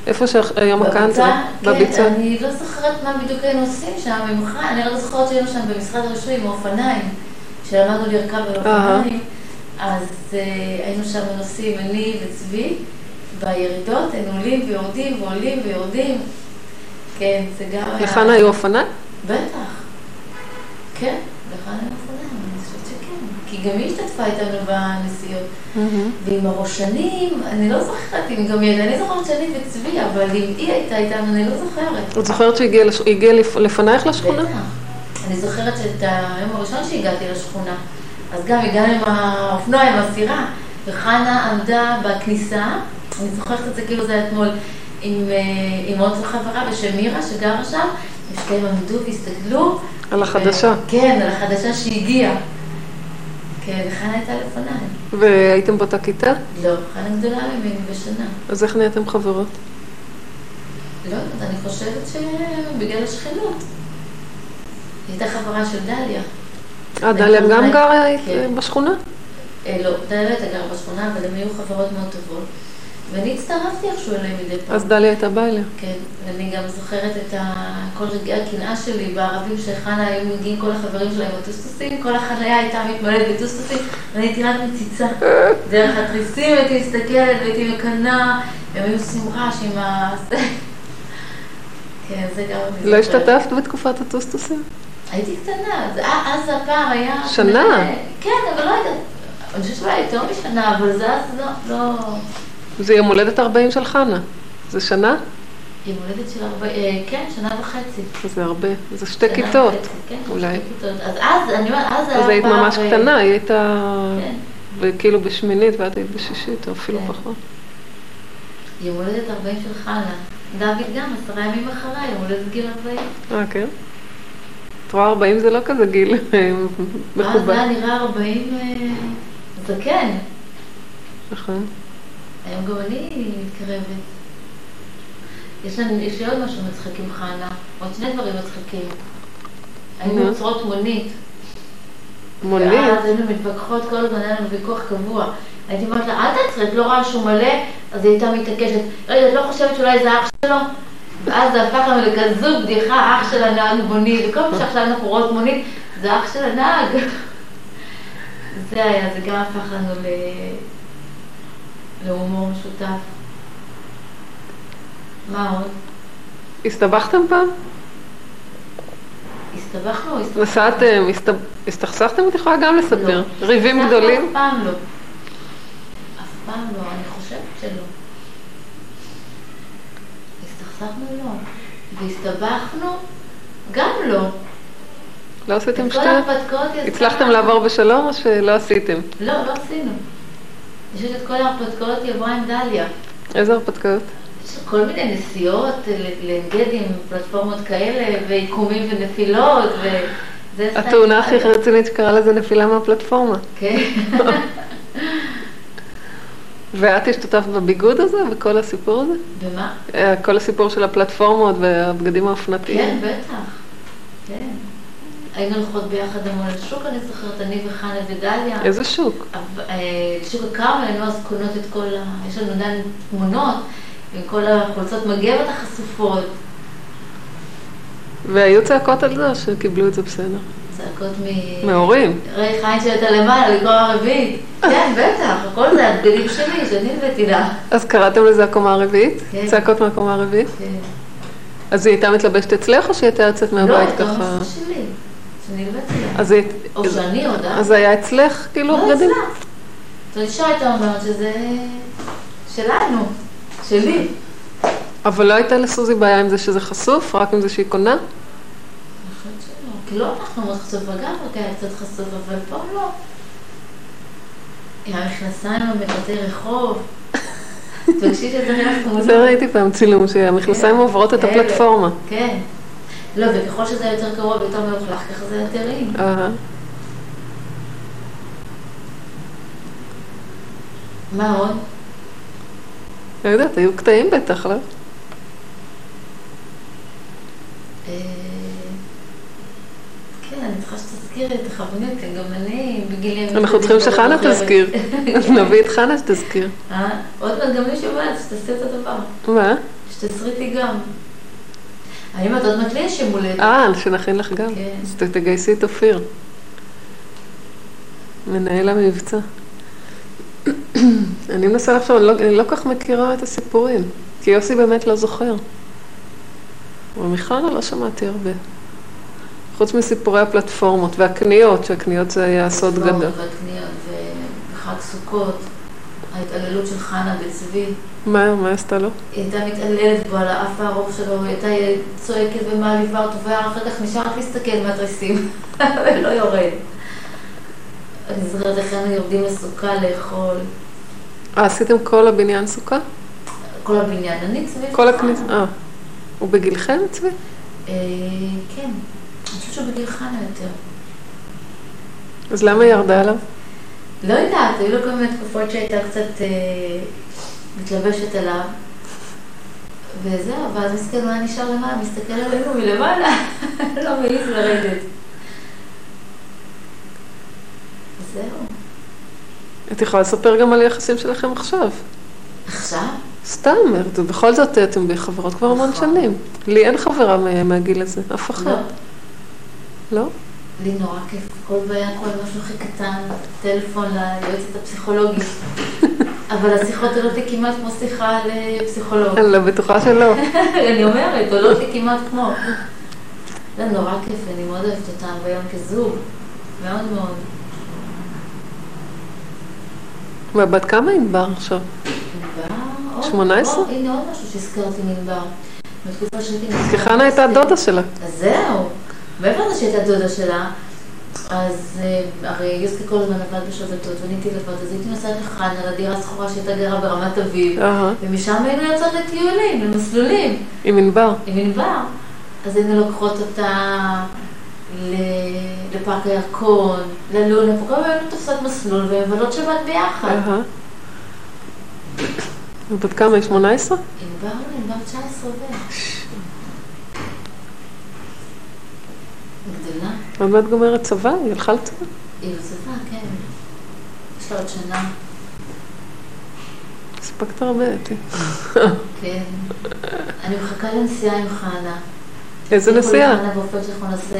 Speaker 14: איפה שהיום הקאנטרי?
Speaker 3: בביצה? כן, אני לא זוכרת מה בדיוק היינו עושים שם ממך, אני רק זוכרת שהיינו שם במשרד הרישוי עם האופניים, כשלמדנו לרכב על אופניים, אז אה, היינו שם נוסעים, אני וצבי, בירידות, היינו עולים ויורדים ועולים ויורדים. כן, זה גם היה...
Speaker 14: לחנה היו אופניים?
Speaker 3: בטח. כן, לחנה היו אופניים, אני חושבת שכן. כי גם היא השתתפה איתנו בנסיעות. ועם הראשנים, אני לא זוכרת אם גם היא, אני זוכרת שאני וצבי, אבל אם היא הייתה איתנו, אני לא זוכרת.
Speaker 14: את זוכרת שהיא הגיעה לפנייך לשכונה?
Speaker 3: בטח. אני זוכרת שאת היום הראשון שהגעתי לשכונה, אז גם הגענו עם האופנוע, עם הסירה, וחנה עמדה בכניסה, אני זוכרת את זה כאילו זה היה אתמול, עם, אה, עם עוד חברה בשם מירה שגרה שם, ושתיהם עמדו והסתכלו.
Speaker 14: על החדשה.
Speaker 3: ו- כן, על החדשה שהגיעה. כן, וחנה הייתה לפניי.
Speaker 14: והייתם באותה כיתה?
Speaker 3: לא, חנה גדולה ממני בשנה.
Speaker 14: אז איך נהייתם חברות?
Speaker 3: לא יודעת, אני חושבת שבגלל השכנות. הייתה חברה של דליה.
Speaker 14: אה, דליה גם גרה
Speaker 3: כן.
Speaker 14: בשכונה?
Speaker 3: אה, לא, דליה הייתה גרה בשכונה, אבל הן היו חברות מאוד טובות. ואני הצטרפתי איכשהו אליהם מדי פעם.
Speaker 14: אז דליה הייתה באה אליה.
Speaker 3: כן, ואני גם זוכרת את. כל רגעי הקנאה שלי בערבים שחנה היו מגיעים כל החברים שלה עם הטוסטוסים, כל החניה הייתה מתמלאת בטוסטוסים, ואני הייתי רק מציצה. דרך התריסים הייתי מסתכלת והייתי מקנאה, הם היו עושים רעש עם ה... כן, זה גם
Speaker 14: לא. השתתפת בתקופת הטוסטוסים?
Speaker 3: הייתי קטנה, אז, אה, הפער היה...
Speaker 14: שנה?
Speaker 3: כן, אבל לא יודעת. אני חושבת שאולי יותר משנה, אבל זה אז לא... לא...
Speaker 14: זה יום הולדת 40 של חנה. זה שנה?
Speaker 3: יום הולדת של ארבע... אה, כן, שנה וחצי.
Speaker 14: זה הרבה. זה שתי כיתות.
Speaker 3: כן,
Speaker 14: אולי.
Speaker 3: אז אז, אני אומרת, אז היה
Speaker 14: אז היית
Speaker 3: פער,
Speaker 14: ממש
Speaker 3: אה,
Speaker 14: קטנה, היא הייתה
Speaker 3: כן.
Speaker 14: כאילו בשמינית ואת היית בשישית, או אפילו
Speaker 3: כן.
Speaker 14: פחות.
Speaker 3: יום הולדת 40 של חנה. דוד גם, עשרה ימים אחריי, יום הולדת גיל 40.
Speaker 14: אה, כן? את רואה 40 זה לא כזה גיל אה,
Speaker 3: אז
Speaker 14: מכובד.
Speaker 3: היה נראה 40 אה, זקן.
Speaker 14: נכון.
Speaker 3: היום גם אני מתקרבת. יש לי עוד משהו מצחיק עם חנה, עוד שני דברים מצחיקים. היינו
Speaker 14: נו.
Speaker 3: עוצרות מונית.
Speaker 14: מונית?
Speaker 3: ואז היינו מתווכחות כל הזמן, היה לנו ויכוח קבוע. הייתי אומרת לה, אל תעצרי, את לא רואה שהוא מלא? אז היא הייתה מתעקשת. רגע, את לא חושבת שאולי זה אח שלו? ואז זה הפך לנו לכזו בדיחה, אח של הנהג מונית, וכל פעם שעכשיו אנחנו רואות מונית, זה אח של הנהג. זה היה, זה גם הפך לנו ל... להומור משותף. מה עוד?
Speaker 14: הסתבכתם פעם?
Speaker 3: הסתבכנו הסתבכנו?
Speaker 14: נסעתם, הסת- הסתכסכתם? את יכולה גם לספר.
Speaker 3: לא.
Speaker 14: ריבים גדולים?
Speaker 3: אף פעם לא. אף פעם לא, אני חושבת שלא. הסתכסכנו לא. והסתבכנו גם לא.
Speaker 14: לא עשיתם
Speaker 3: את כל
Speaker 14: שטויות?
Speaker 3: ההרפתקאות יצא-
Speaker 14: הצלחתם לעבור בשלום או שלא עשיתם?
Speaker 3: לא, לא עשינו. יש את כל ההרפתקאות היא עברה עם דליה.
Speaker 14: איזה הרפתקאות?
Speaker 3: יש כל מיני נסיעות ל- לעין גדי עם פלטפורמות כאלה, ועיקומים ונפילות, וזה... עשתה
Speaker 14: התאונה הכי. רצינית שקרה לזה נפילה מהפלטפורמה.
Speaker 3: כן.
Speaker 14: ואת השתתפת בביגוד הזה, בכל הסיפור הזה?
Speaker 3: במה?
Speaker 14: אה, כל הסיפור של הפלטפורמות והבגדים האופנתיים?
Speaker 3: כן, בטח. כן. היינו הולכות ביחד המון לשוק, אני זוכרת, אני וחנה ודליה.
Speaker 14: איזה שוק?
Speaker 3: אה, שוק הכרמל, היינו אז קונות את כל ה... יש לנו עדיין תמונות עם כל החולצות מגבת החשופות,
Speaker 14: והיו צעקות על זה או שקיבלו את זה בסדר?
Speaker 3: צעקות מ...
Speaker 14: מהורים?
Speaker 3: ריי חיין שהייתה למעלה, לקרוא הרביעית. כן, בטח, הכל זה הבגדים שלי, שאני הבאתי לה.
Speaker 14: אז קראתם לזה הקומה הרביעית?
Speaker 3: כן.
Speaker 14: צעקות מהקומה הרביעית?
Speaker 3: כן.
Speaker 14: אז היא הייתה מתלבשת אצלך או שהיא הייתה יוצאת
Speaker 3: לא,
Speaker 14: מהבית ככה?
Speaker 3: המסע שלי, שאני הבאתי לה.
Speaker 14: אז היא...
Speaker 3: או שאני אה?
Speaker 14: אז היה אצלך כאילו
Speaker 3: לא
Speaker 14: בגדים?
Speaker 3: אצלה. אז אישה הייתה אומרת שזה שלנו, שלי.
Speaker 14: אבל לא הייתה לסוזי בעיה עם זה שזה חשוף, רק עם זה שהיא קונה?
Speaker 3: כאילו אנחנו חשוף, וגם רק היה קצת חשוף, אבל פה לא. עם המכנסיים המבטאי רחוב. תבקשי שזה אנחנו...
Speaker 14: זה ראיתי פעם צילום, שהמכנסיים עוברות את
Speaker 3: אלה.
Speaker 14: הפלטפורמה.
Speaker 3: כן. לא, וככל שזה יותר קרוב ויותר מלוכלך, ככה זה יותר.
Speaker 14: אהה.
Speaker 3: מה עוד?
Speaker 14: לא יודעת, היו קטעים בטח, לא?
Speaker 3: אני צריכה שתזכירי את החבונית, גם אני בגילי...
Speaker 14: אנחנו צריכים שחנה תזכיר. נביא את חנה שתזכיר.
Speaker 3: אה? עוד מעט גם מישהו אומרת שתעשי את הדבר.
Speaker 14: מה?
Speaker 3: שתסריטי גם. אני אומרת, עוד מעט לי יש יום הולדת.
Speaker 14: אה, שנכין לך גם.
Speaker 3: כן.
Speaker 14: אז תגייסי את אופיר. מנהל המבצע. אני מנסה לחשוב, אני לא, אני לא כל כך מכירה את הסיפורים, כי יוסי באמת לא זוכר. אבל מחנה לא שמעתי הרבה. חוץ מסיפורי הפלטפורמות והקניות, שהקניות זה היה סוד גדול.
Speaker 3: והקניות, ובחג סוכות, ההתעללות של חנה בצבי.
Speaker 14: מה, מה עשתה לו?
Speaker 3: היא הייתה מתעללת בו על האף הארוך שלו, היא הייתה צועקת ומעליבה אותו, והיה אחר כך נשאר רק להסתכל מהתריסים, ולא יורד. אני זוכרת איך היינו יורדים לסוכה לאכול,
Speaker 14: אה, עשיתם כל הבניין סוכה?
Speaker 3: כל הבניין. אני צבי
Speaker 14: כל. הכניסה? אה. הוא בגילכם, צבי?
Speaker 3: אה, כן. חושבת בגיל חנה יותר.
Speaker 14: אז למה ירדה עליו?
Speaker 3: לא יודעת, היו לו כל מיני תקופות שהייתה קצת אה, מתלבשת עליו. וזהו, ואז מסכן, הוא היה נשאר למעלה, מסתכל עלינו מלמעלה, לא מעז לרדת. זהו.
Speaker 14: את יכולה לספר גם על היחסים שלכם עכשיו.
Speaker 3: עכשיו?
Speaker 14: סתם, בכל זאת אתם חברות כבר המון
Speaker 3: נכון.
Speaker 14: שנים. לי אין חברה מה- מהגיל הזה, אף אחת.
Speaker 3: לא.
Speaker 14: לא?
Speaker 3: לי נורא כיף, כל בעיה, כל משהו הכי קטן, טלפון ליועצת הפסיכולוגית. אבל השיחות עולות לי כמעט כמו שיחה לפסיכולוג.
Speaker 14: אני לא בטוחה שלא.
Speaker 3: אני אומרת, עולות לי כמעט כמו. זה נורא כיף, אני מאוד אוהבת אותם ביום כזוג. מאוד מאוד.
Speaker 14: ובת כמה ענבר עכשיו?
Speaker 3: ענבר, עוד-
Speaker 14: 18?
Speaker 3: עוד- הנה עוד משהו שהזכרתי מענבר.
Speaker 14: חנה הייתה. דודה שלה.
Speaker 3: אז זהו. מעבר לזה שהייתה דודה שלה, אז אה, הרי יוסקי כל הזמן עבד בשבתות ואני הייתי לבד, אז הייתי נוסעת לחנה, לדירה השכורה שהייתה גרה ברמת אביב. ומשם היינו יוצאות לטיולים, למסלולים,
Speaker 14: עם ענבר.
Speaker 3: עם ענבר. אז היינו לוקחות אותה לפארק הירקון, ללונה, וכל הזמן היינו תופסות מסלול ומבלות שבת ביחד.
Speaker 14: בת כמה היא? 18?
Speaker 3: ענבר, ענבר 19 ו... גדולה.
Speaker 14: עוד מעט גומרת צבא, היא הלכה לצבא.
Speaker 3: היא בצבא, כן. יש לה עוד שנה.
Speaker 14: הספקת הרבה, אתי.
Speaker 3: כן. אני מחכה לנסיעה עם חנה.
Speaker 14: איזה נסיעה?
Speaker 3: חנה באופן שאנחנו נעשה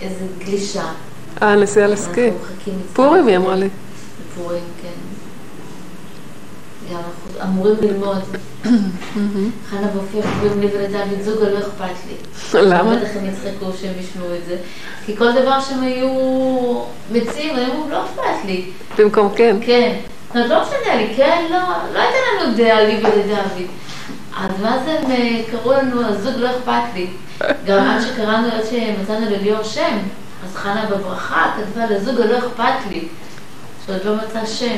Speaker 3: איזה, גלישה.
Speaker 14: אה, נסיעה לסקי. פורים, היא אמרה לי.
Speaker 3: פורים, כן. גם אנחנו אמורים ללמוד. חנה ואופיר קוראים לי ולדוד זוגה, לא אכפת לי.
Speaker 14: למה?
Speaker 3: בטח הם יצחקו שהם ישמעו את זה. כי כל דבר שהם היו מציעים, הם אמרו, לא אכפת לי.
Speaker 14: במקום כן.
Speaker 3: כן. זאת אומרת, לא משנה לי, כן, לא, לא הייתה לנו דעה לי ולדוד. אז מה זה הם אה, קראו לנו, הזוג לא אכפת לי. גם עד שקראנו, עד שמצאנו לליאור שם, אז חנה בברכה כתבה לזוג הלא אכפת לי, שעוד לא מצא שם.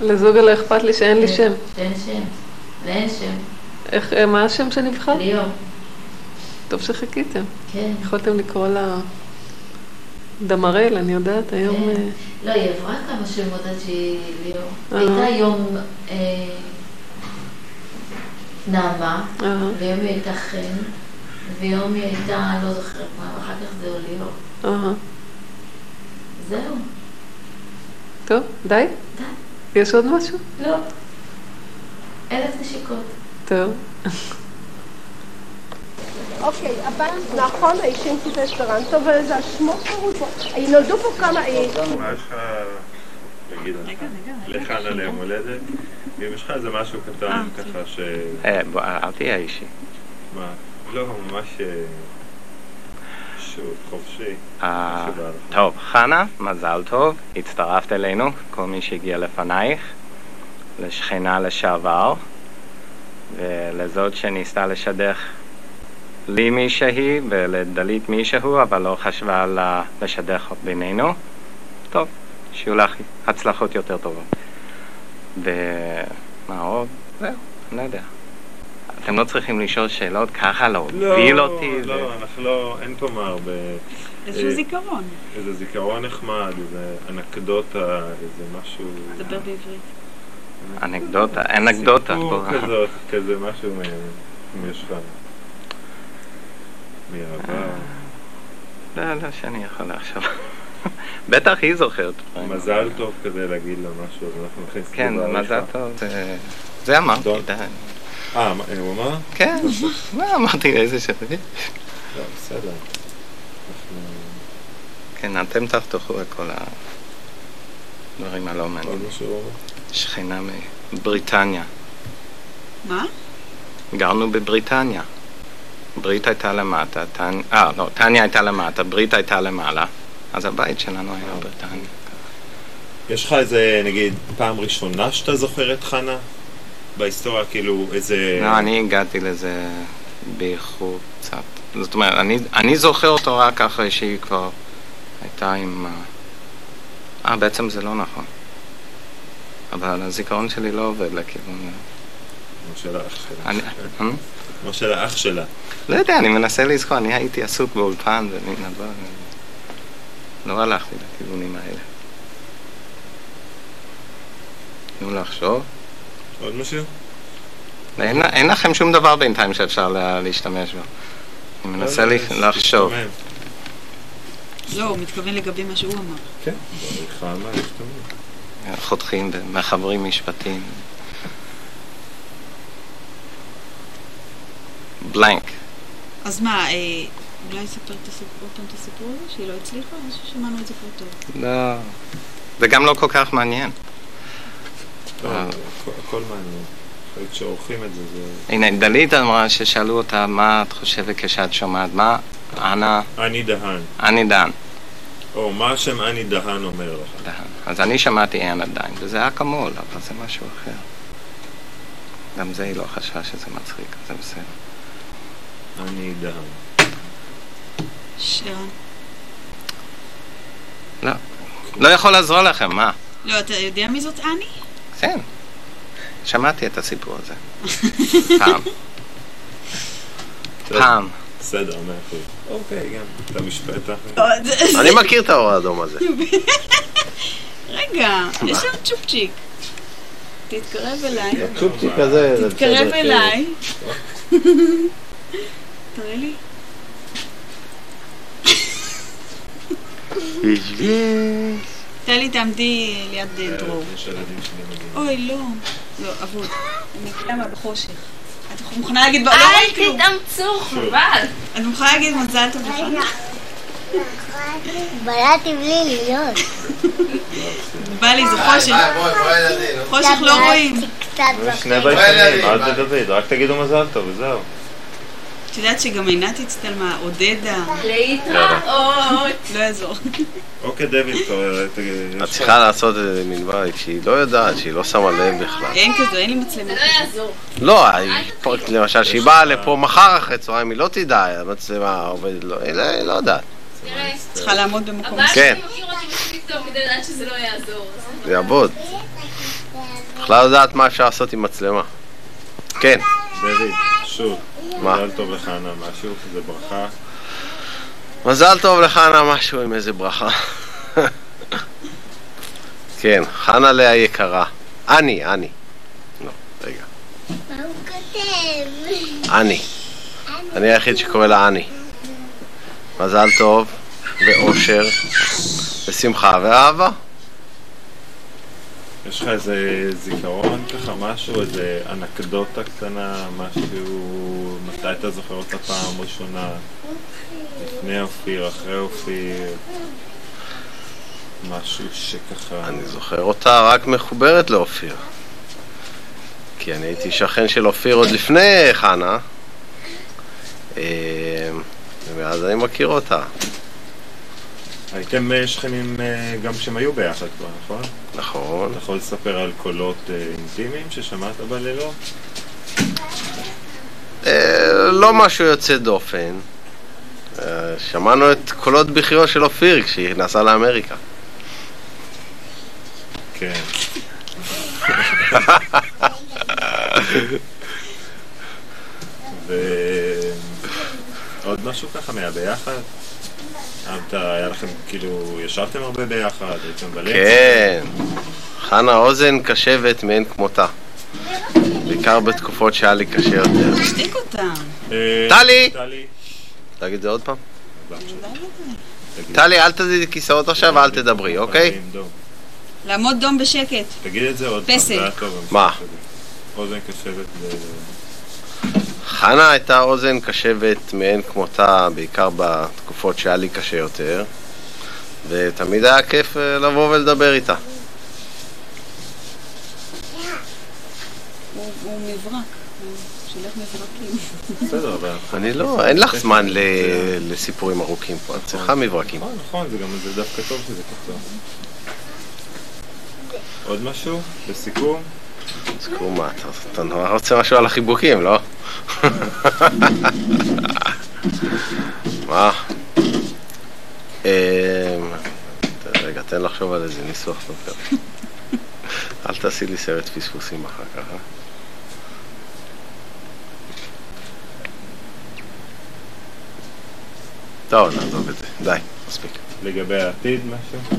Speaker 14: לזוגה לא אכפת לי שאין לי שם.
Speaker 3: שאין שם. ואין שם.
Speaker 14: איך, אה, מה השם שנבחר?
Speaker 3: ליאור.
Speaker 14: טוב שחיכיתם.
Speaker 3: כן.
Speaker 14: יכולתם לקרוא לה דמרל, אני יודעת, היום...
Speaker 3: כן.
Speaker 14: אה,
Speaker 3: לא, היא עברה כמה שמות עד שהיא ליאור.
Speaker 14: אה.
Speaker 3: הייתה יום נעמה. ויום היא הייתה חן, ויום היא הייתה, לא זוכרת מה, ואחר כך זהו ליאור.
Speaker 14: אהה.
Speaker 3: זהו.
Speaker 14: טוב, די?
Speaker 3: די.
Speaker 14: יש עוד משהו?
Speaker 3: לא. אלף נשיקות.
Speaker 14: טוב.
Speaker 11: אוקיי, הבן, נכון, האישים שזה אספרנטו, וזה השמו חרוט פה. נולדו פה כמה... אה,
Speaker 2: מה יש לך לחנה ליום הולדת? אם יש לך איזה משהו קטן ככה ש...
Speaker 15: אה, אל תהיה אישי.
Speaker 2: מה? לא, ממש אה, פשוט, חופשי.
Speaker 15: אה. טוב, חנה, מזל טוב, הצטרפת אלינו, כל מי שהגיע לפנייך, לשכנה לשעבר. ולזאת שניסתה לשדך לי מי שהיא ולדלית מי שהוא, אבל לא חשבה לשדך בינינו. טוב, שיהיו לך הצלחות יותר טובות. ומה עוד? זהו, אני לא יודע. אתם לא צריכים לשאול שאלות ככה, להוביל
Speaker 16: לא,
Speaker 15: אותי.
Speaker 16: לא,
Speaker 15: ו-
Speaker 16: אנחנו לא, אין פה מה הרבה...
Speaker 17: איזשהו
Speaker 16: אה,
Speaker 17: זיכרון.
Speaker 16: איזה זיכרון נחמד, איזה אנקדוטה, איזה משהו...
Speaker 17: דבר בעברית.
Speaker 15: אנקדוטה, אנקדוטה.
Speaker 16: סיפור. כזאת, כזה משהו מ- אם יש לך... מהעבר.
Speaker 15: לא, לא שאני יכול לחשוב. בטח היא זוכרת.
Speaker 16: מזל טוב כזה להגיד לה משהו, אז אנחנו נכניס
Speaker 15: כן. מזל טוב. זה- זה אמרתי. די.
Speaker 16: אה, מה, הוא אמר?
Speaker 15: כן, מה אמרתי איזה שווה?
Speaker 16: לא, בסדר. אנחנו...
Speaker 15: כן, אתם תחתכו את כל הדברים הלא מעניינים. שכנה מבריטניה.
Speaker 17: מה?
Speaker 15: גרנו בבריטניה. ברית הייתה למטה, טנ... אה, לא, טניה הייתה למטה, ברית הייתה למעלה, אז הבית שלנו היה בבריטניה.
Speaker 16: יש לך איזה, נגיד, פעם ראשונה שאתה זוכר את חנה? בהיסטוריה, כאילו, איזה...
Speaker 15: לא, אני הגעתי לזה באיחור קצת. זאת אומרת, אני, אני זוכר אותו רק אחרי שהיא כבר הייתה עם... אה, בעצם זה לא נכון. אבל הזיכרון שלי לא עובד לכיוון...
Speaker 16: כמו של האח שלה. כמו של האח שלה.
Speaker 15: לא יודע, אני מנסה לזכור, אני הייתי עסוק באולפן ומתנדבה, לא הלכתי לכיוונים האלה. תנו לחשוב.
Speaker 16: עוד משהו?
Speaker 15: אין, אין לכם שום דבר בינתיים שאפשר לה, להשתמש בו. אני מנסה
Speaker 16: לא,
Speaker 15: ל-
Speaker 16: לא,
Speaker 15: לחשוב.
Speaker 17: לא, הוא מתכוון לגבי מה שהוא אמר.
Speaker 16: כן.
Speaker 15: חותכים ומחברים משפטים. בלנק.
Speaker 17: אז מה, אה, אולי ספר את הסיפור, עוד פעם את הסיפור הזה, שהיא לא הצליחה, או ששמענו את זה כבר טוב?
Speaker 15: לא. וגם לא כל כך מעניין. אה.
Speaker 16: הכל- מעניין. אחרי שעורכים את זה, זה...
Speaker 15: הנה, דלית אמרה ששאלו אותה מה את חושבת כשאת שומעת, מה אנה,
Speaker 16: אני דהן.
Speaker 15: אני דן.
Speaker 16: או, מה השם אני דהן אומר לך?
Speaker 15: דהן. אז אני שמעתי אנה דיין, וזה כמול, אבל זה משהו אחר. גם זה היא לא חשבה שזה מצחיק, זה בסדר.
Speaker 16: אני דהן.
Speaker 17: שרון.
Speaker 15: לא. לא יכול לעזור לכם, מה?
Speaker 17: לא, אתה יודע מי זאת אני?
Speaker 15: כן. שמעתי את הסיפור הזה. פעם. פעם.
Speaker 16: בסדר, מאה אחוז. אוקיי, גם את המשפט
Speaker 17: לא,
Speaker 16: האחר.
Speaker 18: אני מכיר את האור האדום הזה.
Speaker 17: רגע, יש שם צ'ופצ'יק. תתקרב אליי.
Speaker 18: הצ'ופצ'יק הזה, זה
Speaker 17: תתקרב
Speaker 18: בסדר,
Speaker 17: אליי. תראה לי. טלי, תעמדי ליד אה, דרור. אוי, לא. לא, אבוד. אני אקרא בחושך. את מוכנה להגיד... לא רואים כלום.
Speaker 3: תתאמצו, חבל.
Speaker 17: את מוכנה להגיד מזל טוב לך?
Speaker 11: בלעתי בלי להיות.
Speaker 17: בא לי, זה חושך. חושך לא רואים.
Speaker 16: שני ביישנים, אל תדוד, רק תגידו מזל טוב וזהו.
Speaker 17: יודעת שגם עינת הצטלמה, עודדה.
Speaker 3: להתראות.
Speaker 17: לא יעזור.
Speaker 16: אוקיי, דויד, אתה- תגיד,
Speaker 18: את צריכה לעשות איזה מין בית שהיא לא יודעת, שהיא לא שמה לב בכלל.
Speaker 17: אין כזו, אין לי מצלמה.
Speaker 3: זה לא יעזור.
Speaker 18: לא, למשל, שהיא באה לפה מחר אחרי צהריים, היא לא תדע, המצלמה עובדת, לא, היא לא- לא יודעת.
Speaker 17: צריכה לעמוד במקום.
Speaker 18: כן.
Speaker 3: לא.
Speaker 18: זה יעבוד. בכלל לדעת מה אפשר לעשות עם מצלמה. כן.
Speaker 16: דויד, שוב,
Speaker 18: מה?
Speaker 16: מזל טוב לך, אנה, משהו, זה ברכה.
Speaker 18: מזל טוב לחנה משהו עם איזה ברכה. כן, חנה לאה יקרה. אני, אני. לא, רגע.
Speaker 11: מה הוא כותב?
Speaker 18: אני. אני היחיד שקורא לה אני. מזל טוב, ואושר, ושמחה ואהבה.
Speaker 16: יש לך איזה זיכרון ככה, משהו, איזה אנקדוטה קטנה, משהו, מתי אתה זוכר אותה פעם ראשונה? לפני אופיר, אחרי אופיר? משהו שככה...
Speaker 18: אני זוכר אותה רק מחוברת לאופיר. כי אני הייתי שכן של אופיר עוד לפני חנה, אה, ומאז אני מכיר אותה.
Speaker 16: הייתם אה, שכנים אה, גם כשהם היו ביחד כבר, נכון?
Speaker 18: נכון.
Speaker 16: אתה יכול לספר על קולות אה, אינטימיים ששמעת בלילות?
Speaker 18: לא משהו יוצא דופן. שמענו את קולות בכיו של אופיר כשהיא נסעה לאמריקה.
Speaker 16: כן. ועוד משהו ככה מהביחד? היה לכם, כאילו, ישבתם הרבה ביחד, הייתם בלב?
Speaker 18: כן. חנה אוזן קשבת מאין כמותה. בעיקר בתקופות שהיה לי קשה יותר.
Speaker 17: תשתיק אותם.
Speaker 16: אה,
Speaker 18: טלי! להגיד את זה עוד פעם? טלי, אל תזיזי כיסאות עכשיו ואל תדברי, אוקיי?
Speaker 17: לעמוד דום בשקט.
Speaker 16: תגיד את זה עוד פעם, טוב.
Speaker 18: מה?
Speaker 16: אוזן קשבת.
Speaker 18: חנה הייתה אוזן קשבת מאין כמותה, בעיקר בתקופות שהיה לי קשה יותר, ותמיד היה כיף אה, לבוא ולדבר איתה.
Speaker 17: הוא הוא מברק. הוא שולח מברקים.
Speaker 16: בסדר, אבל...
Speaker 18: אני לא, אין לך זמן ל- לסיפורים ארוכים פה, את צריכה מברקים.
Speaker 16: נכון, נכון, זה גם זה דווקא טוב שזה קצר. עוד משהו? לסיכום?
Speaker 18: תזכרו מה, אתה- נורא רוצה משהו על החיבוקים, לא? מה? אמ, רגע, תן לחשוב על איזה ניסוח טוב. אל תעשי לי סרט פספוסים אחר כך, אה? טוב, נעזוב את זה. די, מספיק.
Speaker 16: לגבי העתיד משהו?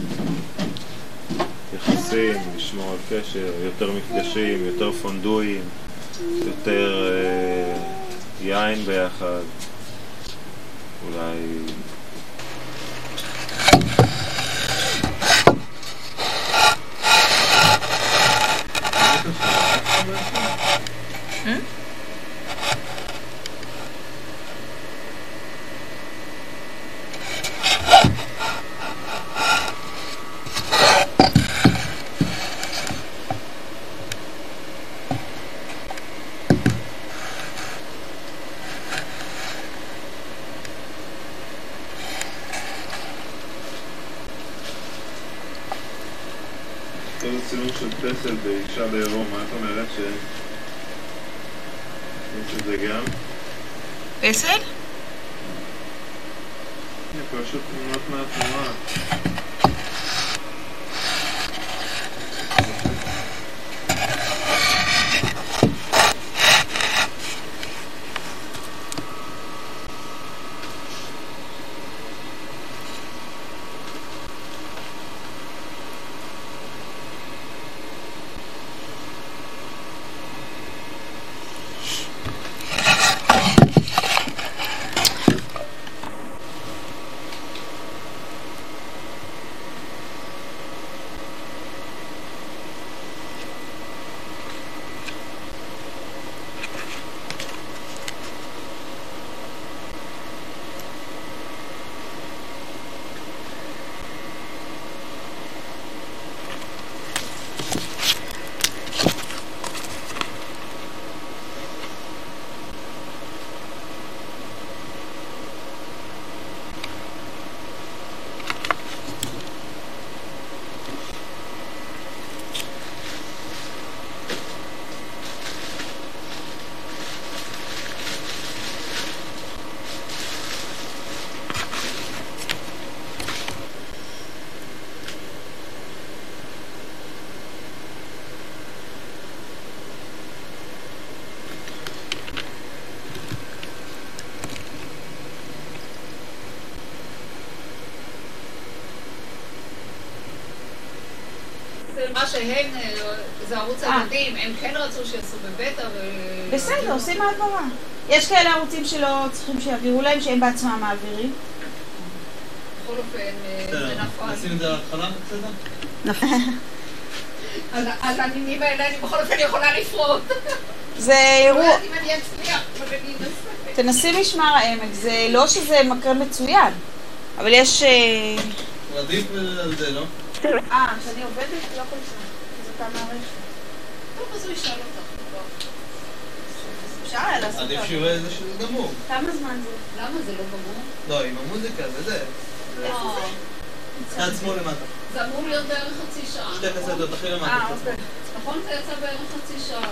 Speaker 16: יחסים, לשמור על קשר, יותר מפגשים, יותר פונדואים, יותר אה, יין ביחד, אולי... כל הצילום של פסל באישה בעירום, מה את אומרת ש... יש את זה גם?
Speaker 17: פסל?
Speaker 16: הנה, פשוט תמונות מהתנועה.
Speaker 19: מה שהם, אה, זה ערוץ
Speaker 17: אה.
Speaker 19: הילדים, הם כן רצו שיעשו בבטא ו...
Speaker 17: בסדר, עושים העברה. יש כאלה ערוצים שלא צריכים שיעבירו להם, שהם בעצמם מעבירים.
Speaker 19: בכל אופן, אה, זה נכון.
Speaker 20: נשים את זה על ההתחלה בסדר?
Speaker 19: אז אז הנימים האלה, אני בכל אופן יכולה לפרוט.
Speaker 17: זה
Speaker 19: לא
Speaker 17: אירוע...
Speaker 19: יודעת אם אני אצליח, אבל אני אנסה.
Speaker 17: תנסי משמר העמק, זה לא שזה מקרן מצוין, אבל יש... אה,
Speaker 20: עדיף על זה, לא?
Speaker 17: אה, שאני עובדת? לא כל שעה. זאת המערכת.
Speaker 19: טוב, אז הוא ישאל אותך.
Speaker 17: אפשר היה לעשות
Speaker 20: עדיף
Speaker 17: את זה.
Speaker 20: שיראה איזה שזה גמור.
Speaker 17: כמה זמן זה?
Speaker 19: למה זה לא גמור?
Speaker 20: לא, עם המוזיקה וזה. צד שמאל למטה.
Speaker 19: זה אמור להיות בערך חצי שעה.
Speaker 20: שתי קסדות הכי למטה.
Speaker 19: אוקיי. נכון? זה יצא בערך חצי שעה.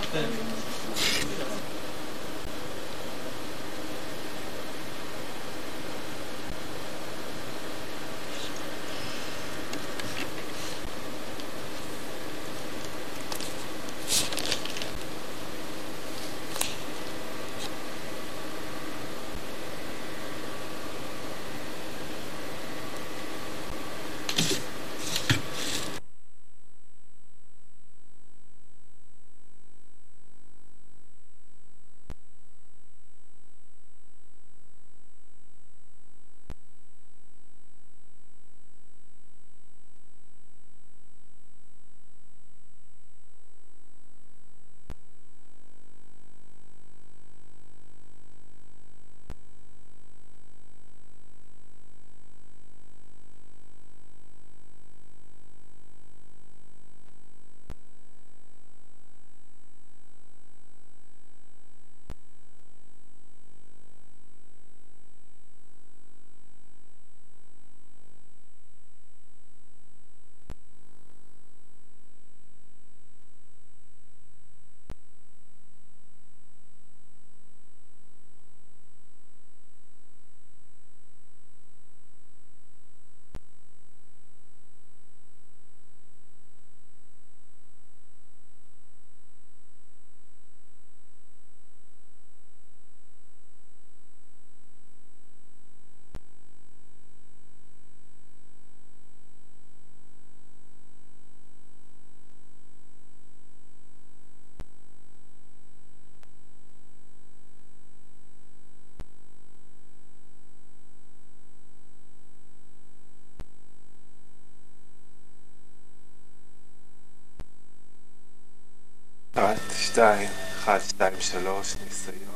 Speaker 2: שתיים, אחת, שתיים, שלוש, ניסיון.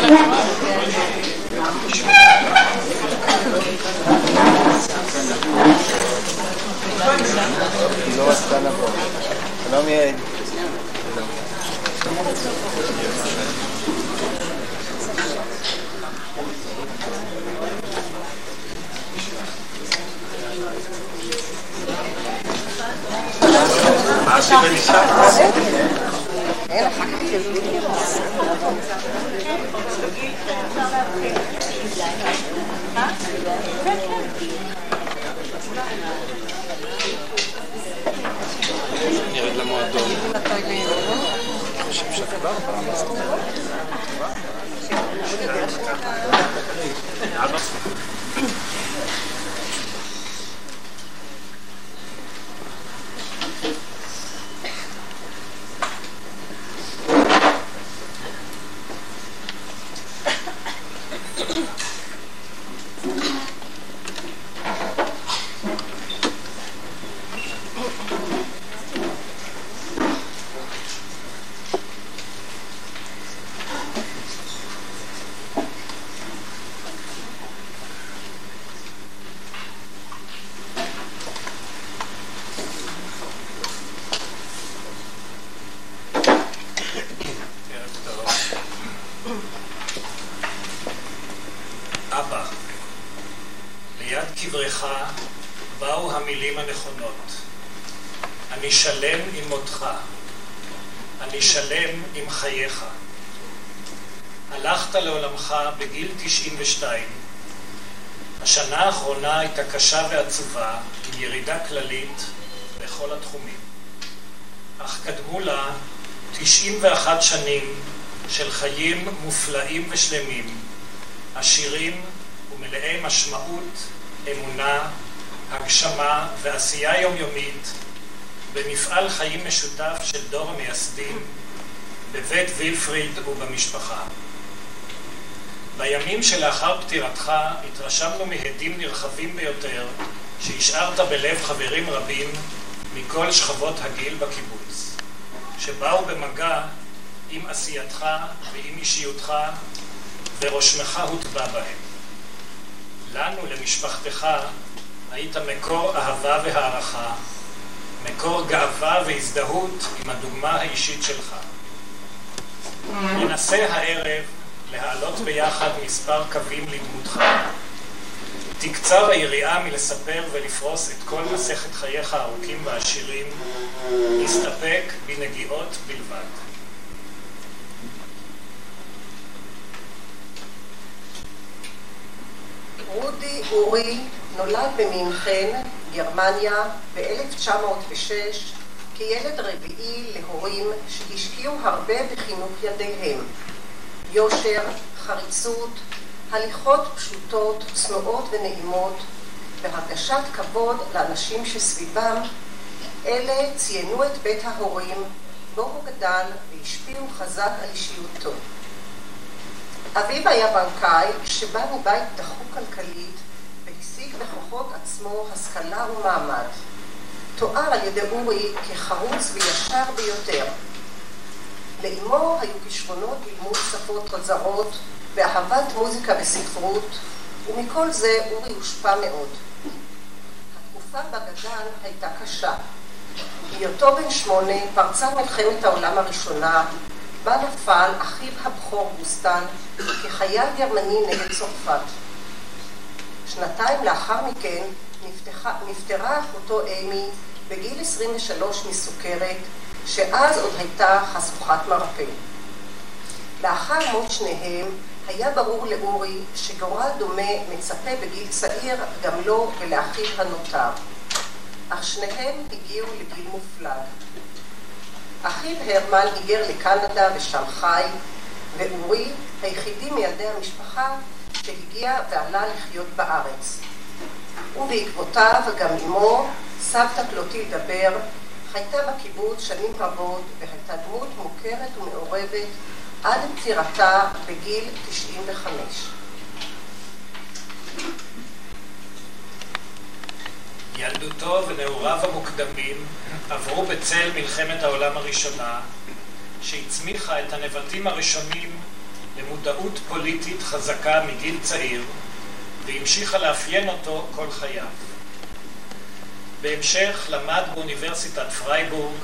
Speaker 21: לא עשתה נכון. שלום יעל.
Speaker 2: נרד למועדון. אני חושב שכבר פעם
Speaker 22: אבא, ליד קברך באו המילים הנכונות. אני שלם עם מותך. אני שלם עם חייך. הלכת לעולמך בגיל 92. השנה האחרונה הייתה קשה ועצובה, עם ירידה כללית בכל התחומים. אך קדמו לה 91 שנים חיים מופלאים ושלמים, עשירים ומלאי משמעות, אמונה, הגשמה ועשייה יומיומית במפעל חיים משותף של דור המייסדים בבית וילפריד ובמשפחה. בימים שלאחר פטירתך התרשמנו מהדים נרחבים ביותר שהשארת בלב חברים רבים מכל שכבות הגיל בקיבוץ, שבאו במגע עם עשייתך ועם אישיותך ורושמך הוטבע בהם. לנו, למשפחתך, היית מקור אהבה והערכה, מקור גאווה והזדהות עם הדוגמה האישית שלך. ננסה הערב להעלות ביחד מספר קווים לדמותך. תקצר היריעה מלספר ולפרוס את כל מסכת חייך הארוכים והעשירים, נסתפק בנגיעות בלבד.
Speaker 23: רודי אורי נולד במינכן, גרמניה, ב-1906 כילד רביעי להורים שהשקיעו הרבה בחינוך ילדיהם. יושר, חריצות, הליכות פשוטות, צנועות ונעימות, והרגשת כבוד לאנשים שסביבם, אלה ציינו את בית ההורים בו הוא גדל והשפיעו חזק על אישיותו. אביו היה בנקאי שבא מבית דחוק כלכלית והשיג בכוחות עצמו השכלה ומעמד. תואר על ידי אורי כחרוץ וישר ביותר. לאמו היו כישרונות ללימוד שפות זרות ואהבת מוזיקה וספרות, ומכל זה אורי הושפע מאוד. התקופה בה גדל הייתה קשה. בהיותו בן שמונה פרצה מלחמת העולם הראשונה, בה נפל אחיו הבכור גוסטן כחייל גרמני נגד צרפת. שנתיים לאחר מכן נפתחה, נפטרה אחותו אימי בגיל 23 מסוכרת, שאז עוד הייתה חשוכת מרפא. לאחר מות שניהם היה ברור לאורי שגורל דומה מצפה בגיל צעיר גם לו ולאחיו הנותר. אך שניהם הגיעו לגיל מופלג. אחיו הרמן היגר לקנדה ושם חי, ואורי היחידי מילדי המשפחה שהגיע ועלה לחיות בארץ. ובעקבותיו גם אמו, סבתא קלוטילדה בר, חייתה בקיבוץ שנים רבות והייתה דמות מוכרת ומעורבת עד פטירתה בגיל 95.
Speaker 22: ילדותו ונעוריו המוקדמים עברו בצל מלחמת העולם הראשונה, שהצמיחה את הנבטים הראשונים למודעות פוליטית חזקה מגיל צעיר, והמשיכה לאפיין אותו כל חייו. בהמשך למד באוניברסיטת פרייבורג,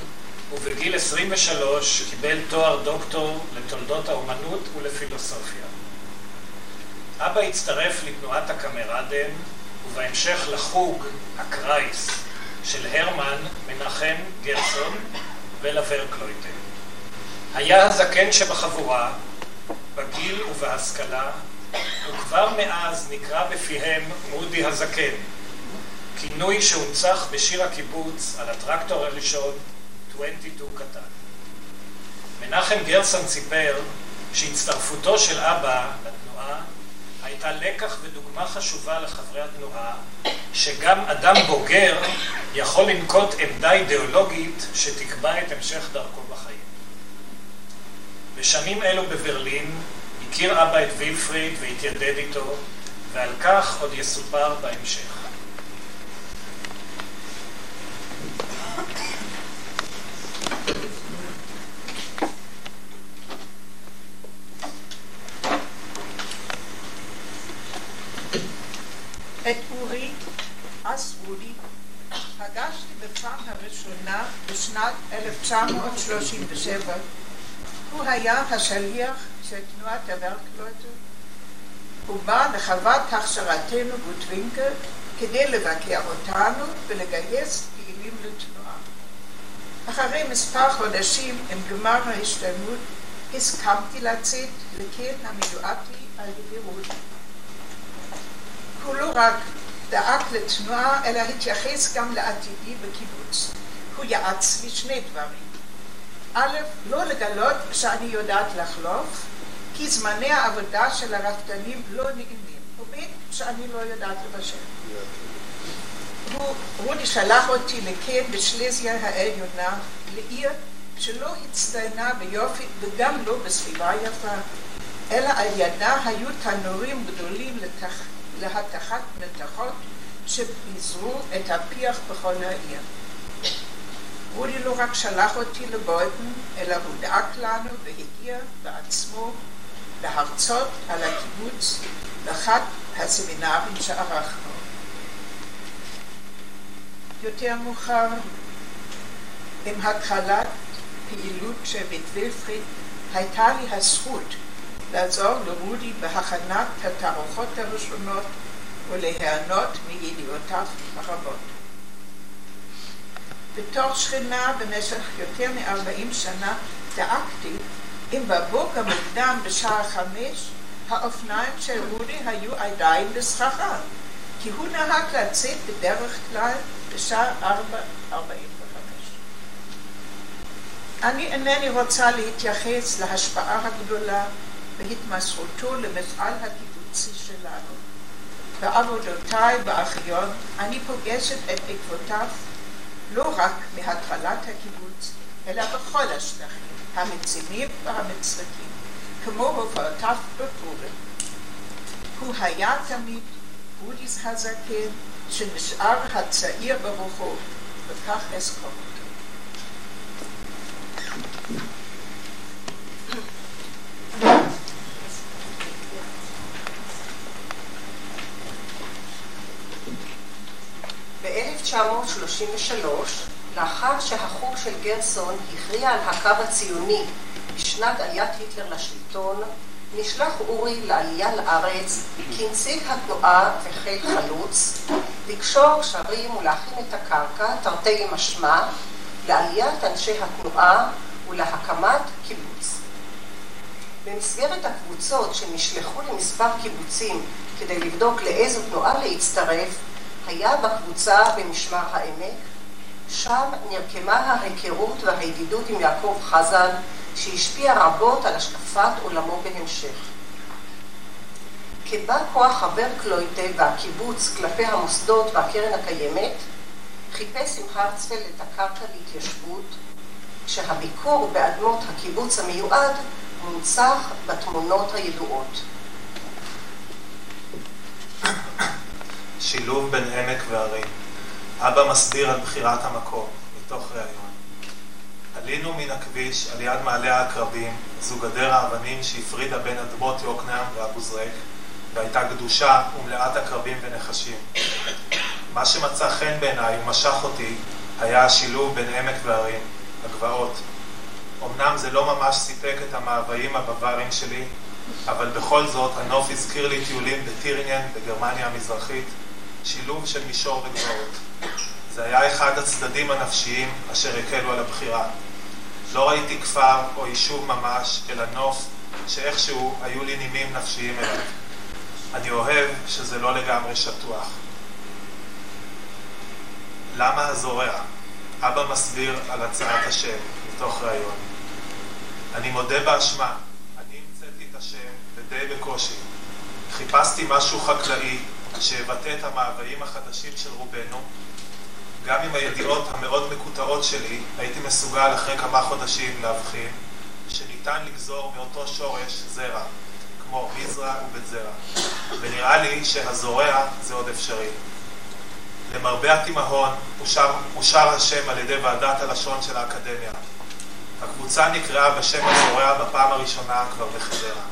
Speaker 22: ובגיל 23 קיבל תואר דוקטור לתולדות האומנות ולפילוסופיה. אבא הצטרף לתנועת הקמרדן, ובהמשך לחוג הקרייס של הרמן מנחם גרסון ולוורקלויטה. היה הזקן שבחבורה, בגיל ובהשכלה, וכבר מאז נקרא בפיהם מודי הזקן, כינוי שהונצח בשיר הקיבוץ על הטרקטור הראשון 22 קטן. מנחם גרסון סיפר שהצטרפותו של אבא לתנועה הייתה לקח ודוגמה חשובה לחברי התנועה, שגם אדם בוגר יכול לנקוט עמדה אידיאולוגית שתקבע את המשך דרכו בחיים. בשנים אלו בברלין הכיר אבא את וילפריד והתיידד איתו, ועל כך עוד יסופר בהמשך.
Speaker 19: את אורי, אורי, פגשתי בפעם הראשונה בשנת 1937. הוא היה השליח של תנועת הוורקלויטה. הוא בא לחוות הכשרתנו גוטווינקל כדי לבקר אותנו ולגייס פעילים לתנועה. אחרי מספר חודשים עם גמר ההשתלמות הסכמתי לצאת לקן המיועד לי על ידי רודי. הוא לא רק דאג לתנועה, אלא התייחס גם לעתידי בקיבוץ. הוא יעץ לי שני דברים. א', לא לגלות שאני יודעת לחלוף, כי זמני העבודה של הרפתנים לא נעימים, וב', שאני לא יודעת לבשל. רודי שלח אותי לקן בשלזיה העליונה, לעיר שלא הצטיינה ביופי וגם לא בסביבה יפה, אלא על ידה היו תנורים גדולים לתח... להתכת מתכות שפיזרו את הפיח בכל העיר. רודי לא רק שלח אותי לבויטן, אלא הוא דאג לנו והגיע בעצמו להרצות על הקיבוץ באחד הסמינרים שערכנו. יותר מאוחר, עם התחלת פעילות של בית וילפריד, הייתה לי הזכות לעזור לרודי בהכנת התערוכות הראשונות וליהנות מידיעותיו הרבות. בתור שכנה במשך יותר מ-40 שנה דאגתי אם בבוקר מוקדם בשעה חמש האופניים של רודי היו עדיין בסככה, כי הוא נהג לצאת בדרך כלל בשעה 4.45. אני אינני רוצה להתייחס להשפעה הגדולה בהתמסרותו למפעל הקיבוצי שלנו. בעבודותיי בארכיון אני פוגשת את עקבותיו לא רק מהתחלת הקיבוץ, אלא בכל השטחים, המצימים והמצחיקים, כמו הופעותיו בפורים. הוא היה תמיד בודיס הזקן, שנשאר הצעיר ברוחו, וכך אזכור אותו.
Speaker 23: ב-1933, לאחר שהחוג של גרסון הכריע על הקו הציוני בשנת עליית היטלר לשלטון, נשלח אורי לעלייה לארץ כנציג התנועה וחיל חלוץ, לקשור קשרים ולהכין את הקרקע, תרתי משמע, לעליית אנשי התנועה ולהקמת קיבוץ. במסגרת הקבוצות שנשלחו למספר קיבוצים כדי לבדוק לאיזו תנועה להצטרף, היה בקבוצה במשמר העמק, שם נרקמה ההיכרות והידידות עם יעקב חזן, שהשפיע רבות על השקפת עולמו בהמשך. כבא כוח הוורקלויטה והקיבוץ כלפי המוסדות והקרן הקיימת, חיפש עם הרצפלד את הקרקע להתיישבות, כשהביקור באדמות הקיבוץ המיועד מונצח בתמונות הידועות.
Speaker 22: שילוב בין עמק והרים. אבא מסביר על בחירת המקום, מתוך ראיון. עלינו מן הכביש על יד מעלה העקרבים, זו גדר האבנים שהפרידה בין אדמות יוקנעם ואבו זרק, והייתה גדושה ומלאת עקרבים ונחשים. מה שמצא חן בעיניי ומשך אותי היה השילוב בין עמק והרים, הגבעות. אמנם זה לא ממש סיפק את המאוויים הבוואריים שלי, אבל בכל זאת הנוף הזכיר לי טיולים בטירינגן בגרמניה המזרחית, שילוב של מישור וגבעות. זה היה אחד הצדדים הנפשיים אשר הקלו על הבחירה. לא ראיתי כפר או יישוב ממש, אלא נוף שאיכשהו היו לי נימים נפשיים אליו. אני אוהב שזה לא לגמרי שטוח. למה הזורע? אבא מסביר על הצעת השם, מתוך ראיון. אני מודה באשמה, אני המצאתי את השם, ודי בקושי. חיפשתי משהו חקלאי שיבטא את המאוויים החדשים של רובנו. גם עם הידיעות המאוד מקוטעות שלי, הייתי מסוגל אחרי כמה חודשים להבחין שניתן לגזור מאותו שורש זרע, כמו מזרע ובית זרע. ונראה לי שהזורע זה עוד אפשרי. למרבה התימהון, אושר, אושר השם על ידי ועדת הלשון של האקדמיה. הקבוצה נקראה בשם הזורע בפעם הראשונה כבר בחדרה.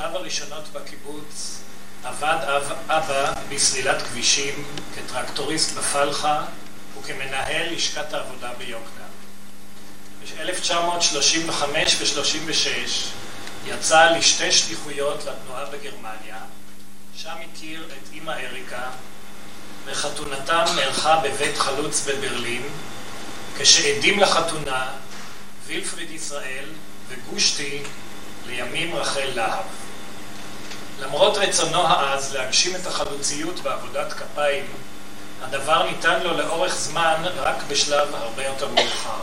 Speaker 22: בשנותיו הראשונות בקיבוץ עבד אב, אבא בסלילת כבישים כטרקטוריסט בפלחה וכמנהל לשכת העבודה ביוקנעם. ב-1935 ו-36 יצא לשתי שליחויות לתנועה בגרמניה, שם הכיר את אימא אריקה, וחתונתם נערכה בבית חלוץ בברלין, כשעדים לחתונה וילפריד ישראל וגושטי לימים רחל להב. למרות רצונו העז להגשים את החלוציות בעבודת כפיים, הדבר ניתן לו לאורך זמן רק בשלב הרבה יותר מאוחר.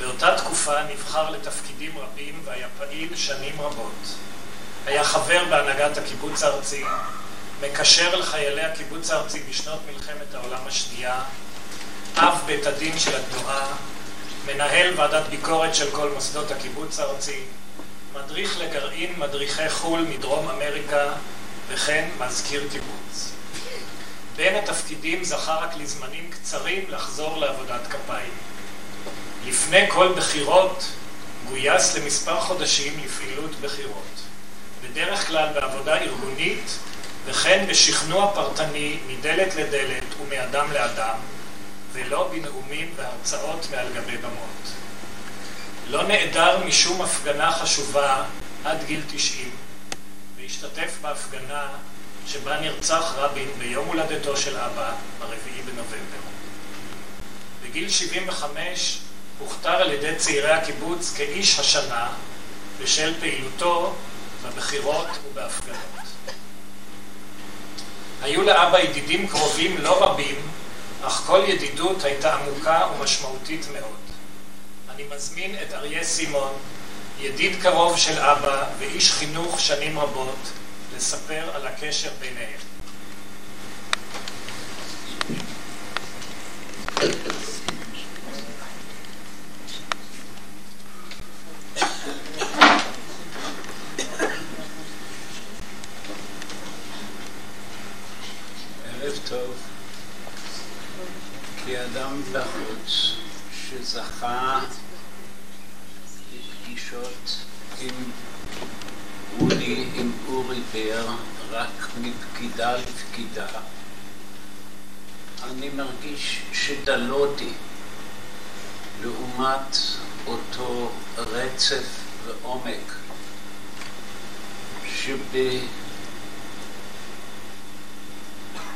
Speaker 22: באותה תקופה נבחר לתפקידים רבים והיה פעיל שנים רבות. היה חבר בהנהגת הקיבוץ הארצי, מקשר לחיילי הקיבוץ הארצי בשנות מלחמת העולם השנייה, אב בית הדין של התנועה, מנהל ועדת ביקורת של כל מוסדות הקיבוץ הארצי, מדריך לגרעין מדריכי חו"ל מדרום אמריקה, וכן מזכיר קיבוץ. בין התפקידים זכה רק לזמנים קצרים לחזור לעבודת כפיים. לפני כל בחירות גויס למספר חודשים לפעילות בחירות. בדרך כלל בעבודה ארגונית וכן בשכנוע פרטני מדלת לדלת ומאדם לאדם, ולא בנאומים והרצאות מעל גבי במות. לא נעדר משום הפגנה חשובה עד גיל 90, והשתתף בהפגנה שבה נרצח רבין ביום הולדתו של אבא, ברביעי בנובמבר. בגיל 75 הוכתר על ידי צעירי הקיבוץ כאיש השנה בשל פעילותו בבחירות ובהפגנות. היו לאבא ידידים קרובים לא רבים, אך כל ידידות הייתה עמוקה ומשמעותית מאוד. אני מזמין את אריה סימון, ידיד קרוב של אבא ואיש חינוך שנים רבות, לספר על הקשר ביניהם.
Speaker 24: ערב טוב. כאדם בחוץ שזכה לפגישות עם אורי, עם אורי בר, רק מפקידה לפקידה, אני מרגיש שדלותי לעומת אותו רצף ועומק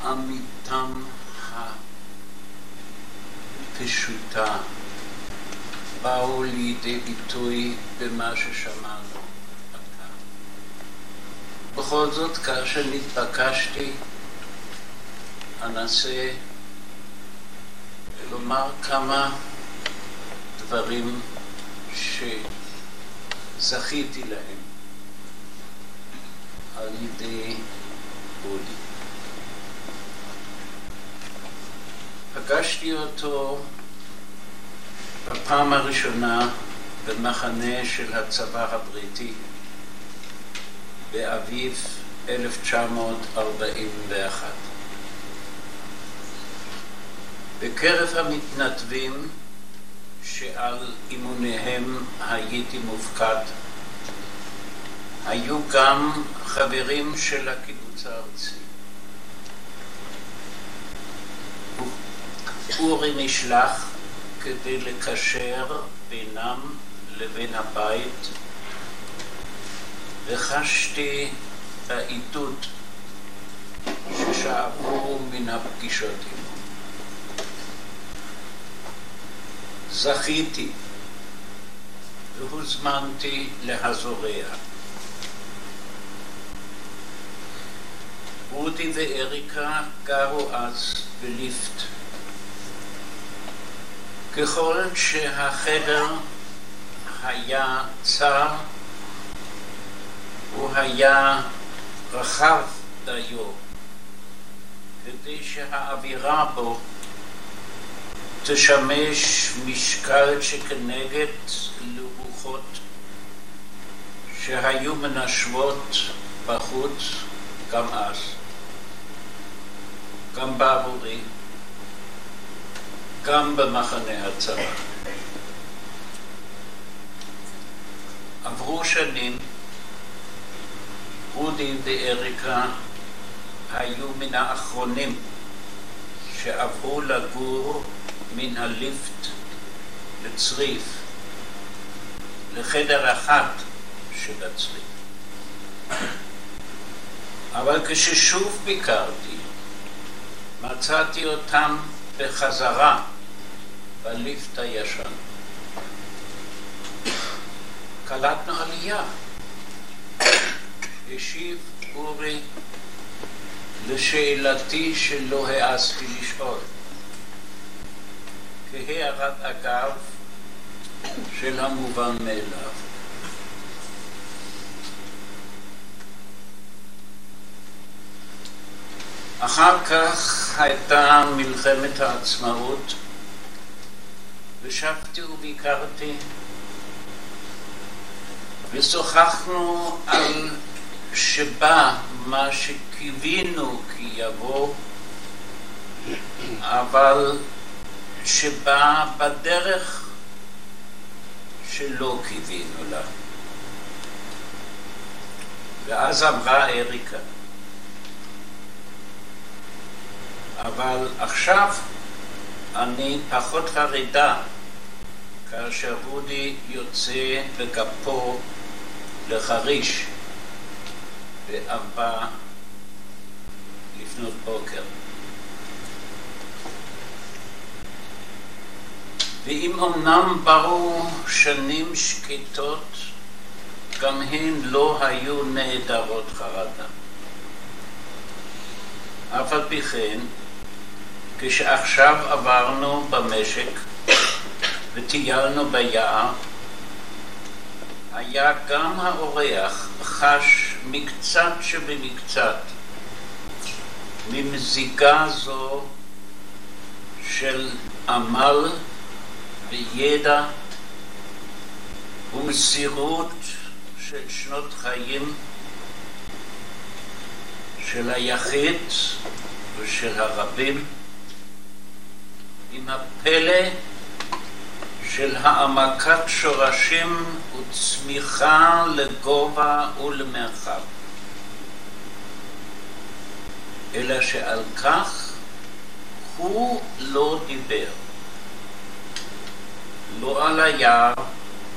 Speaker 24: שבאמיתם הפשוטה באו לידי ביטוי במה ששמענו עתה. בכל זאת, כאשר נתבקשתי, אנסה לומר כמה דברים שזכיתי להם על ידי אודי. פגשתי אותו בפעם הראשונה במחנה של הצבא הבריטי באביב 1941. בקרב המתנדבים שעל אימוניהם הייתי מופקד, היו גם חברים של הקיבוץ הארצי. אורי נשלח כדי לקשר בינם לבין הבית, וחשתי בעידוד ששאבו מן הפגישות עמו. זכיתי והוזמנתי להזורע. אודי ואריקה גרו אז בליפט. ככל שהחדר היה צר, הוא היה רחב דיו, כדי שהאווירה בו תשמש משקל שכנגד לרוחות שהיו מנשבות בחוץ גם אז, גם בעבורי, גם במחנה הצבא. עברו שנים, רודי ואריקה היו מן האחרונים שעברו לגור מן הליפט לצריף, לחדר אחד של הצריף. אבל כששוב ביקרתי, מצאתי אותם בחזרה בליפט הישן. קלטנו עלייה. השיב אורי לשאלתי שלא העזתי לשאול. כהערת אגב של המובן מאליו. אחר כך הייתה מלחמת העצמאות ושבתי וביקרתי ושוחחנו על שבא מה שקיווינו כי יבוא אבל שבא בדרך שלא קיווינו לה. ואז אמרה אריקה, אבל עכשיו אני פחות חרדה כאשר רודי יוצא בגפו לחריש בארבע לפנות בוקר. ואם אמנם באו שנים שקטות, גם הן לא היו נעדרות חרדה. אף על פי כן, כשעכשיו עברנו במשק וטיילנו ביער, היה גם האורח חש מקצת שבמקצת ממזיגה זו של עמל וידע ומסירות של שנות חיים של היחיד ושל הרבים עם הפלא של העמקת שורשים וצמיחה לגובה ולמרחב. אלא שעל כך הוא לא דיבר. לא על היער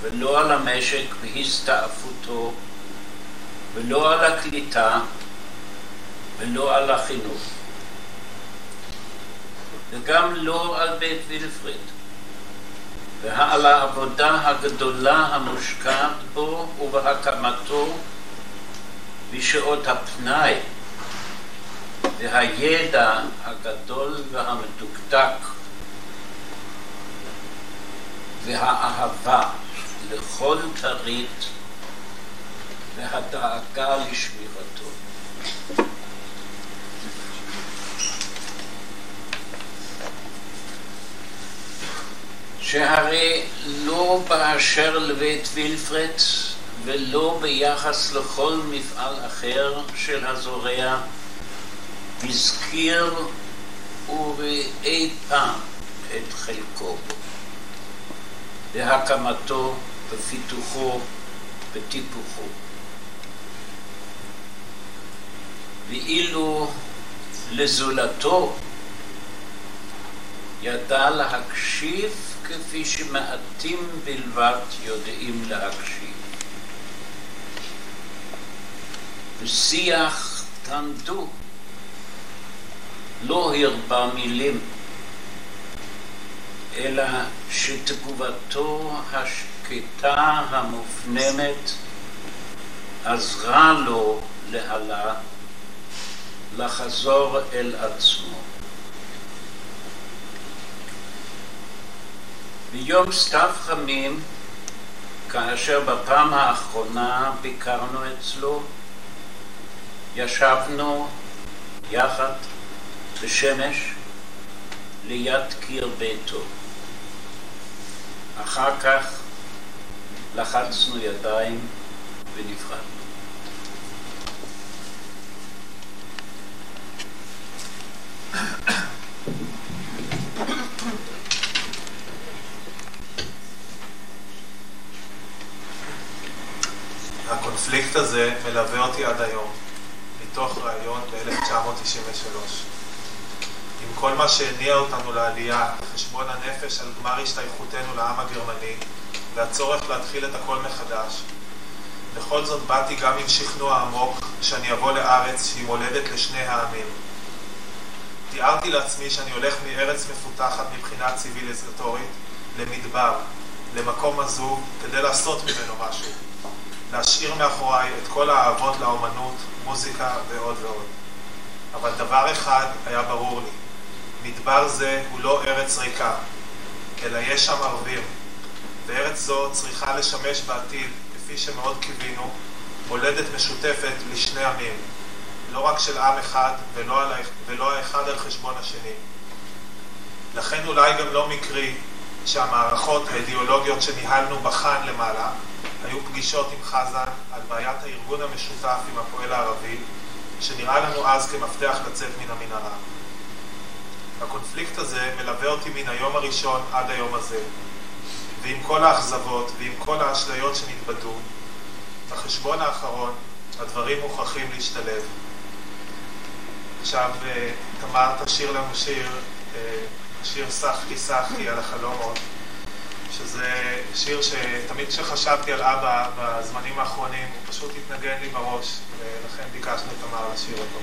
Speaker 24: ולא על המשק והסתעפותו ולא על הקליטה ולא על החינוך וגם לא על בית וילפריד. ועל העבודה הגדולה המושקעת בו ובהקמתו בשעות הפנאי והידע הגדול והמדוקדק והאהבה לכל תרית והדאגה לשמירתו. שהרי לא באשר לבית וילפרט ולא ביחס לכל מפעל אחר של הזורע הזכיר אורי אי פעם את חלקו בהקמתו, בפיתוחו, בטיפוחו. ואילו לזולתו ידע להקשיב כפי שמעטים בלבד יודעים להקשיב. בשיח תעמדו, לא הרבה מילים, אלא שתגובתו השקטה המופנמת עזרה לו להלה לחזור אל עצמו. ביום סתיו חמים, כאשר בפעם האחרונה ביקרנו אצלו, ישבנו יחד בשמש ליד קיר ביתו. אחר כך לחצנו ידיים ונפרדנו.
Speaker 21: הקונפליקט הזה מלווה אותי עד היום, מתוך ראיון ב-1993. עם כל מה שהניע אותנו לעלייה, חשבון הנפש על גמר השתייכותנו לעם הגרמני, והצורך להתחיל את הכל מחדש. בכל זאת באתי גם עם שכנוע עמוק שאני אבוא לארץ שהיא מולדת לשני העמים. תיארתי לעצמי שאני הולך מארץ מפותחת מבחינה ציוויליזטורית למדבר, למקום עזוב, כדי לעשות ממנו משהו. להשאיר מאחוריי את כל האהבות לאומנות, מוזיקה ועוד ועוד. אבל דבר אחד היה ברור לי, מדבר זה הוא לא ארץ ריקה, אלא יש שם ערבים, וארץ זו צריכה לשמש בעתיד, כפי שמאוד קיווינו, מולדת משותפת לשני עמים, לא רק של עם אחד ולא, על, ולא האחד על חשבון השני. לכן אולי גם לא מקרי שהמערכות האידיאולוגיות שניהלנו בחאן למעלה היו פגישות עם חזן על בעיית הארגון המשותף עם הפועל הערבי, שנראה לנו אז כמפתח לצאת מן המנהרה. הקונפליקט הזה מלווה אותי מן היום הראשון עד היום הזה, ועם כל האכזבות ועם כל האשליות שנתבדו, בחשבון האחרון הדברים מוכרחים להשתלב. עכשיו תמר תשאיר לנו שיר, שיר סחקי סחקי על החלומות. שזה שיר שתמיד כשחשבתי על אבא בזמנים האחרונים, הוא פשוט התנגן לי בראש, ולכן ביקשנו את תמר לשיר אותו.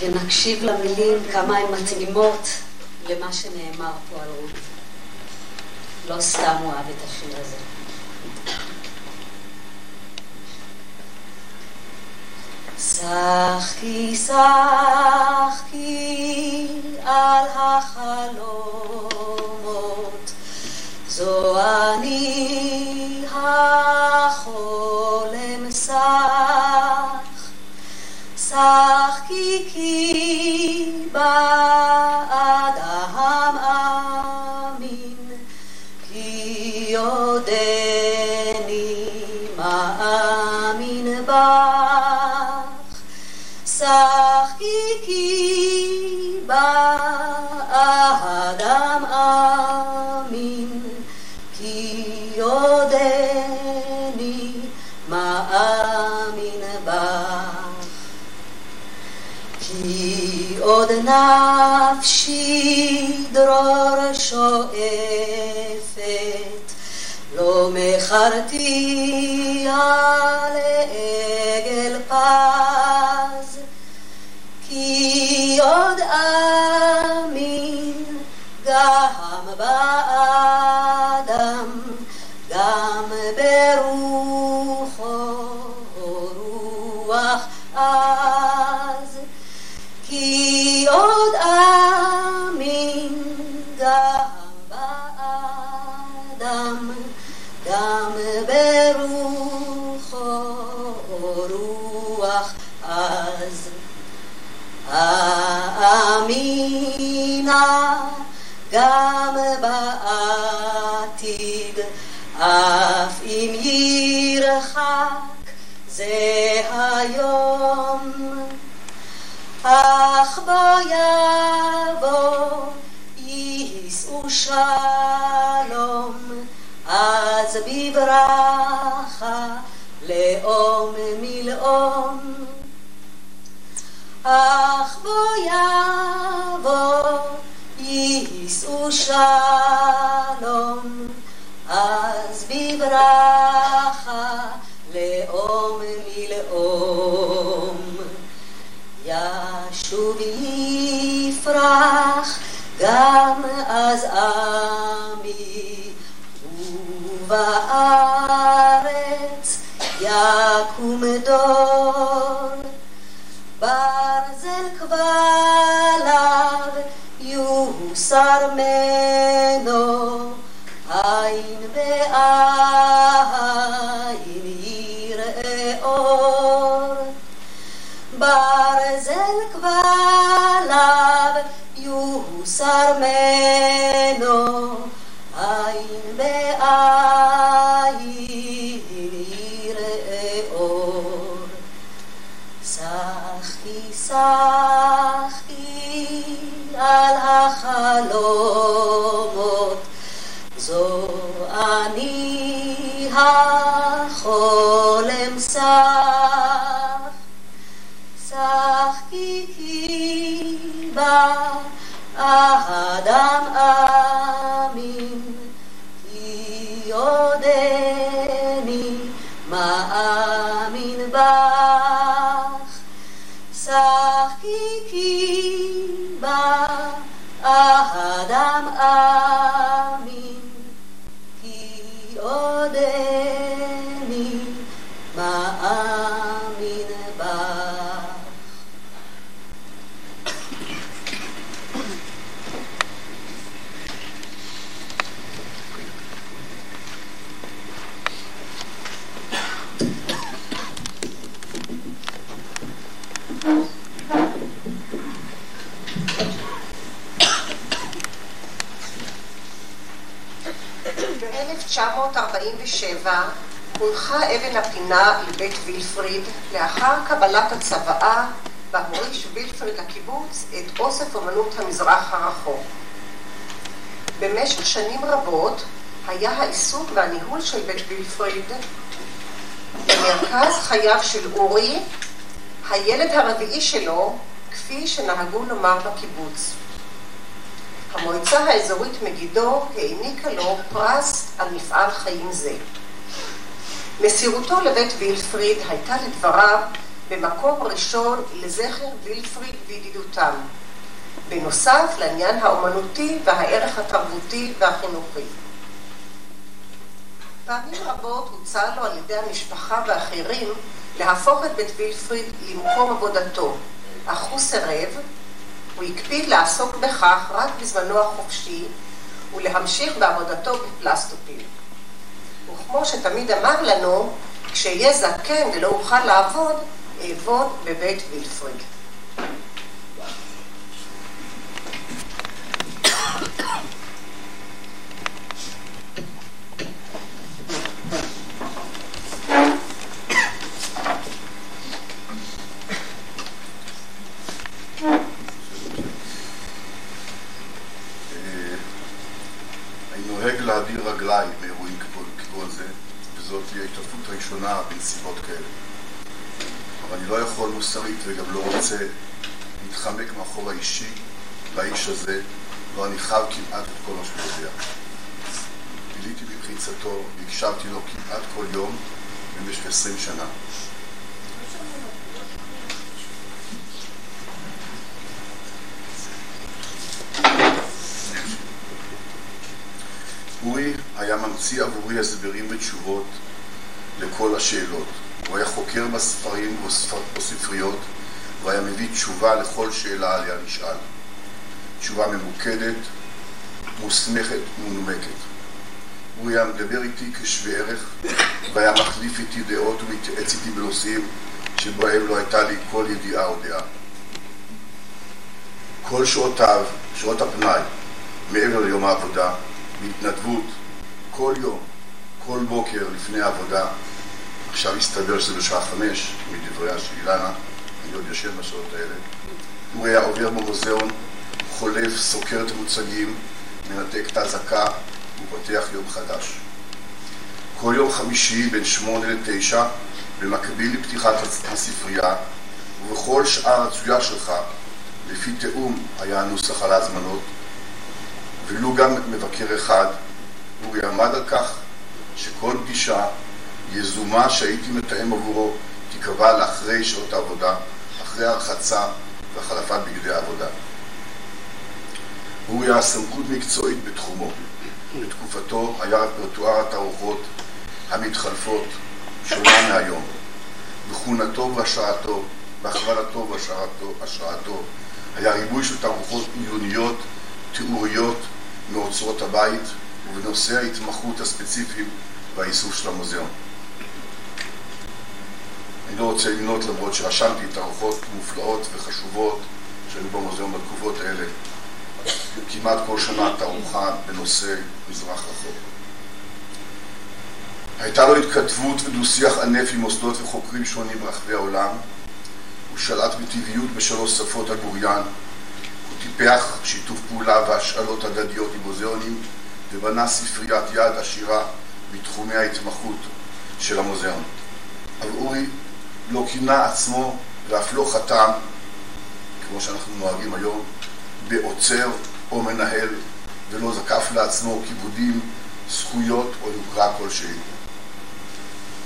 Speaker 25: ונקשיב למילים כמה הן מתאימות למה שנאמר פה על רות. לא סתם הוא אהב את השיר הזה. שחקי שחקי על החלומות, זו אני החולם שח, שחקי כי בעד העמים יודני מאמין בך, שחקי באדם לא מכרתי על עגל פז, כי עוד האמינה גם בעתיד, אף אם ירחק זה היום. אך בו יבוא יישאו שלום, אז בברכה לאום מלאום. יבוא יישאו שלום, אז בברכה לאום מלאום. ישוב יפרח גם אז עמי, ובארץ יקום דור. כבליו יוסר ממנו, עין בעין יראה אור. ברזל כבליו יוסר ממנו,
Speaker 23: ב-1947 הונחה אבן הפינה לבית וילפריד לאחר קבלת הצוואה בה וילפריד לקיבוץ את אוסף אומנות המזרח הרחוק. במשך שנים רבות היה העיסוק והניהול של בית וילפריד במרכז חייו של אורי, הילד הרביעי שלו, כפי שנהגו לומר בקיבוץ. המועצה האזורית מגידו העניקה לו פרס על מפעל חיים זה. מסירותו לבית וילפריד הייתה לדבריו במקום ראשון לזכר וילפריד וידידותם, בנוסף לעניין האומנותי והערך התרבותי והחינוכי. פעמים רבות הוצע לו על ידי המשפחה ואחרים להפוך את בית וילפריד למקום עבודתו, אך הוא סירב, הוא הקפיד לעסוק בכך רק בזמנו החופשי ולהמשיך בעבודתו בפלסטופיל. וכמו שתמיד אמר לנו, כשיהיה זקן ולא אוכל לעבוד, אעבוד בבית וילפריד.
Speaker 26: בנסיבות כאלה. אבל אני לא יכול מוסרית וגם לא רוצה להתחמק מהחוב האישי לאיש הזה, לא אני חב כמעט את כל מה שהוא יודע. ביליתי במחיצתו והקשבתי לו כמעט כל יום במשך עשרים שנה. אורי היה ממציא עבורי הסברים ותשובות לכל השאלות. הוא היה חוקר בספרים או ספריות, והיה מביא תשובה לכל שאלה עליה נשאל. תשובה ממוקדת, מוסמכת ומנומקת. הוא היה מדבר איתי כשווה ערך, והיה מחליף איתי דעות ומתייעץ איתי בנושאים שבהם לא הייתה לי כל ידיעה או דעה. כל שעותיו, שעות הפנאי, מעבר ליום העבודה, בהתנדבות, כל יום, כל בוקר לפני העבודה, עכשיו הסתבר שזה בשעה חמש, מדבריה של אילנה, אני עוד ישן בשעות האלה, הוא היה עובר במוזיאון, חולף, סוקר את המוצגים, מנתק את האזעקה ופותח יום חדש. כל יום חמישי בין שמונה לתשע, במקביל לפתיחת הספרייה, ובכל שעה רצויה שלך, לפי תיאום היה הנוסח על ההזמנות, ולו גם מבקר אחד, הוא יעמד על כך שכל פגישה יזומה שהייתי מתאם עבורו תיקבע לאחרי שעות העבודה, אחרי הרחצה והחלפת בגדי העבודה. הוא היה סמכות מקצועית בתחומו. בתקופתו היה רפרטואר התערוכות המתחלפות שונה מהיום. בכהונתו והשראתו, בהכוונתו והשראתו, היה ריבוי של תערוכות עיוניות, תיאוריות מאוצרות הבית ובנושאי ההתמחות הספציפיים והאיסוף של המוזיאון. אני לא רוצה למנות למרות שרשמתי תערוכות מופלאות וחשובות שהיו במוזיאון בתקופות האלה. כמעט כל שנה תערוכה בנושא מזרח רחוק. הייתה לו התכתבות ודו-שיח ענף עם מוסדות וחוקרים שונים ברחבי העולם. הוא שלט בטבעיות בשלוש שפות על בוריין. הוא טיפח שיתוף פעולה והשאלות הדדיות עם מוזיאונים ובנה ספריית יד עשירה בתחומי ההתמחות של המוזיאון. אבל אורי לא כינה עצמו ואף לא חתם, כמו שאנחנו נוהגים היום, בעוצר או מנהל, ולא זקף לעצמו כיבודים, זכויות או יוקרה כלשהי.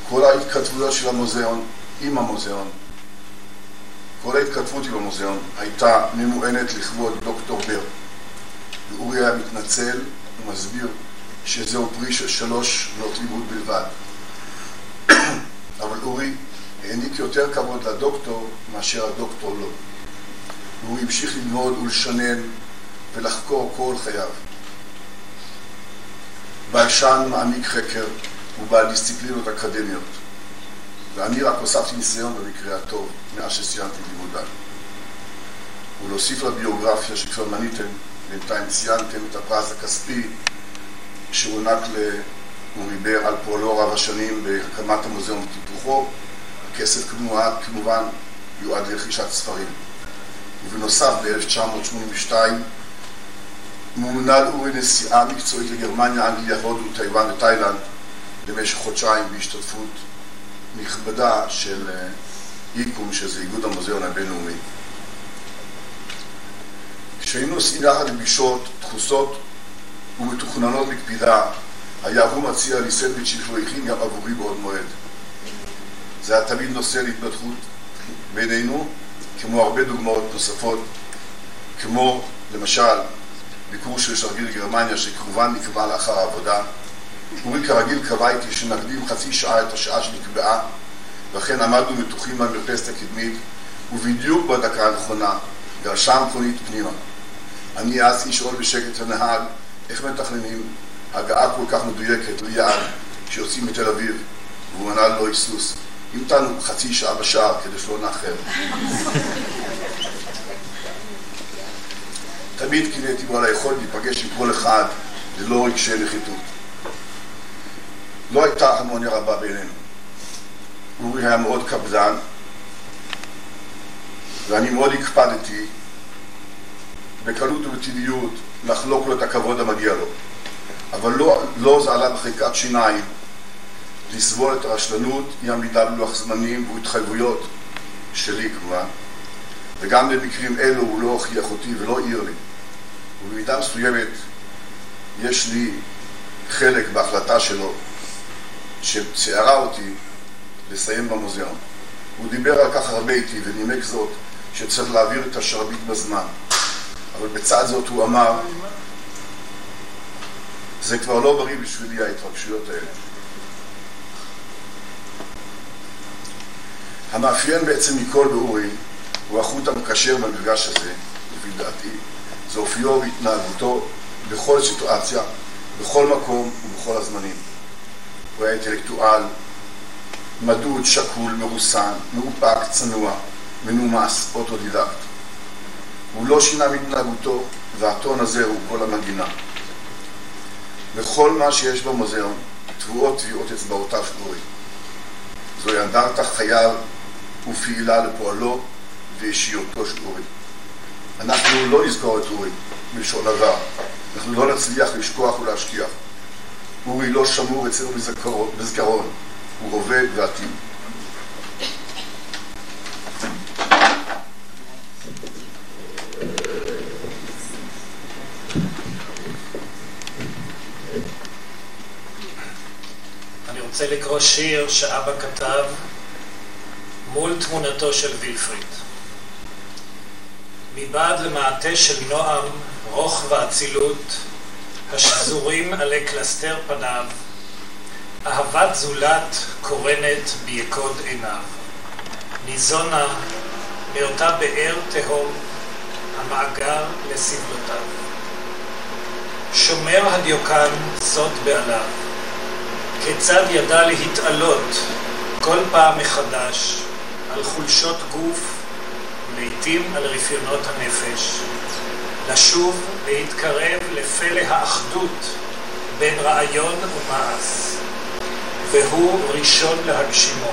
Speaker 26: כל ההתכתבויות של המוזיאון עם המוזיאון, כל ההתכתבות עם המוזיאון הייתה ממוענת לכבוד דוקטור בר. ואורי היה מתנצל ומסביר שזהו פרי של שלוש שנות לימוד בלבד. אבל אורי העניק יותר כבוד לדוקטור מאשר הדוקטור לו. והוא המשיך ללמוד ולשנן ולחקור כל חייו. בלשן מעמיק חקר ובעל דיסציפלינות אקדמיות. ואני רק הוספתי ניסיון במקרה הטוב מאז שסיימתי לימודיי. ולהוסיף לביוגרפיה שכבר מניתם, בינתיים ציינתם את הפרס הכספי שהוענק לאורי בר על פועלו רב השנים בהקמת המוזיאון וטיפוחו. הכסף כמובן, כמובן יועד לרכישת ספרים. ובנוסף, ב-1982 מומנה לאורי נסיעה מקצועית לגרמניה, אנגליה, הודו, טיוואן ותאילנד למשך חודשיים בהשתתפות נכבדה של איקום, שזה איגוד המוזיאון הבינלאומי. כשהיינו נוסעים יחד לפגישות דחוסות ומתוכננות בקפידה, היה הוא מציע לי סנדוויץ' שהוא הכין גם עבורי בעוד מועד. זה היה תמיד נושא להתפתחות בינינו, כמו הרבה דוגמאות נוספות, כמו למשל ביקור של שרגיל לגרמניה שכמובן נקבע לאחר העבודה. אורי כרגיל קבע איתי שנקדים חצי שעה את השעה שנקבעה, ואכן עמדנו מתוחים במרפסת הקדמית, ובדיוק בדקה הנכונה גרשה המכונית פנימה. אני אז לשאול בשקט את הנהג איך מתכננים הגעה כל כך מדויקת ליעד כשיוצאים מתל אביב, והוא ענה לו היסוס. המתנו חצי שעה בשער כדי שלא נאחר. תמיד קינאתי בו על היכולת להיפגש עם כל אחד ללא רגשי נחיתות. לא הייתה הרמוניה רבה בינינו. אורי היה מאוד קפדן, ואני מאוד הקפדתי בקלות ובטבעיות לחלוק לו את הכבוד המגיע לו. אבל לא, לא זה עלה בחלקת שיניים לסבול את הרשלנות, אי עמידה בלוח זמנים והתחייבויות שלי כמובן, וגם במקרים אלו הוא לא הוכיח אותי ולא העיר לי. ובמידה מסוימת יש לי חלק בהחלטה שלו שצערה אותי לסיים במוזיאון. הוא דיבר על כך הרבה איתי ונימק זאת שצריך להעביר את השרביט בזמן. אבל בצד זאת הוא אמר, זה כבר לא בריא בשבילי ההתרגשויות האלה. המאפיין בעצם מכל באורי הוא החוט המקשר במפגש הזה, לפי דעתי, זה אופיו והתנהגותו בכל סיטואציה, בכל מקום ובכל הזמנים. הוא היה אינטלקטואל, מדוד, שקול, מרוסן, מאופק, צנוע, מנומס, אוטודידקט. הוא לא שינה מהתנהגותו, והטון הזה הוא כל המנגינה. בכל מה שיש במוזיאון, טבועות טביעות אצבעותיו של אורי. זוהי אנדרטה חייו ופעילה לפועלו ואישיותו של אורי. אנחנו לא נזכור את אורי בלשון עבר, אנחנו לא נצליח לשכוח ולהשכיח. אורי לא שמור אצלנו בזכרון, הוא הווה ועתיד.
Speaker 22: אני רוצה לקרוא שיר שאבא כתב מול תמונתו של וילפריד. מבעד למעטה של נועם, רוך ואצילות, השזורים עלי קלסתר פניו, אהבת זולת קורנת ביקוד עיניו. ניזונה מאותה באר תהום, המאגר לסבלותיו. שומר הדיוקן סוד בעליו, כיצד ידע להתעלות כל פעם מחדש על חולשות גוף ולעיתים על רפיונות הנפש, לשוב להתקרב לפלא האחדות בין רעיון ומעש, והוא ראשון להגשימו,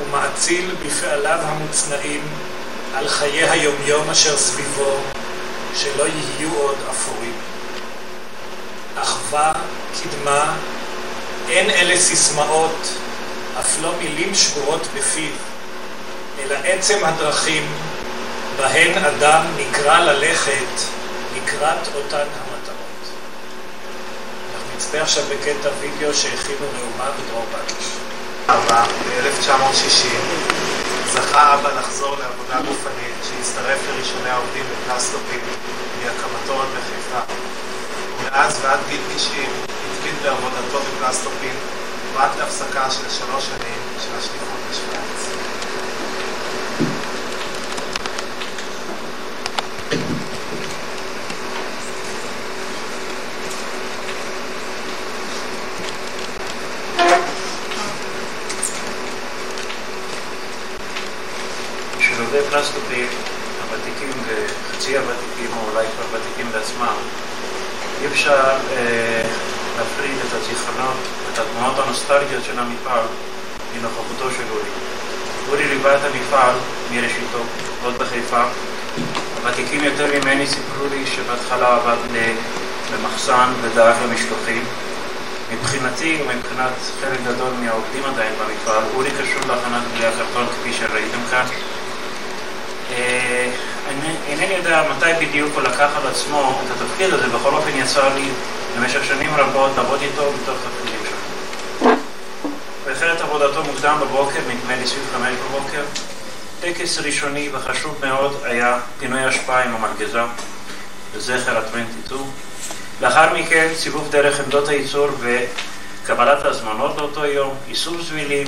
Speaker 22: ומאציל בפעליו המוצנעים על חיי היומיום אשר סביבו, שלא יהיו עוד אפורים. אחווה, קדמה, אין אלה סיסמאות, אף לא מילים שבורות בפיו, אלא עצם הדרכים בהן אדם נקרא ללכת לקראת אותן המטרות. אנחנו נצפה עכשיו בקטע וידאו שהכינו לאומה בדרור בקיש.
Speaker 21: אבא, ב-1960, זכה אבא לחזור לעבודה גופנית, שהצטרף לראשוני העובדים בפלסטופים מהקמתו עוד בחיפה. ומאז ועד גיל 90 התקין בעבודתו בפלסטופין רק להפסקה של שלוש שנים של השליחות לשוויץ.
Speaker 24: של עובדי פלסטופים הוותיקים וחצי הוותיקים, או אולי כבר ותיקים בעצמם, אי אפשר אה, להפריד את הזיכרונות, את התמונות הנוסטלגיות של המפעל מנוכחותו של אורי. אורי ליווה את המפעל מראשיתו, עוד בחיפה. הוותיקים יותר ממני סיפרו לי שבהתחלה עבד במחסן ודאג למשלוחים. מבחינתי ומבחינת חלק גדול מהעובדים עדיין במפעל, אורי קשור להכנת בלי הקרטון כפי שראיתם כאן. אה, אינני יודע מתי בדיוק הוא לקח על עצמו את התפקיד הזה, בכל אופן יצא לי במשך שנים רבות לעבוד איתו בתוך תפקידים שלו. הוא החל את עבודתו מוקדם בבוקר, נדמה לי סביב חמש בבוקר. טקס ראשוני וחשוב מאוד היה פינוי אשפה עם המלגזה, לזכר ה-22. לאחר מכן סיבוב דרך עמדות הייצור וקבלת ההזמנות לאותו יום, איסוף זבילים,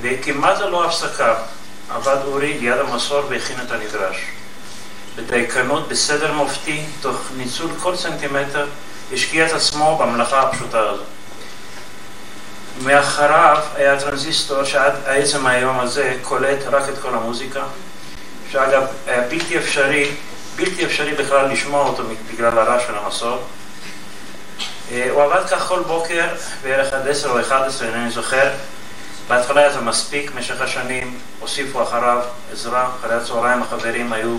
Speaker 24: וכמעט ללא הפסקה עבד אורי ליד המסור והכין את הנדרש. בדייקנות, בסדר מופתי, תוך ניצול כל סנטימטר, השקיע את עצמו במלאכה הפשוטה הזו. מאחריו היה טרנזיסטור שעד עצם היום הזה קולט רק את כל המוזיקה, שאגב היה בלתי אפשרי, בלתי אפשרי בכלל לשמוע אותו בגלל הרעש של המסור. הוא עבד כך כל בוקר, בערך עד עשר או אחד עשרה, אינני זוכר. בהתחלה היה זה מספיק, במשך השנים הוסיפו אחריו עזרה, אחרי הצהריים החברים היו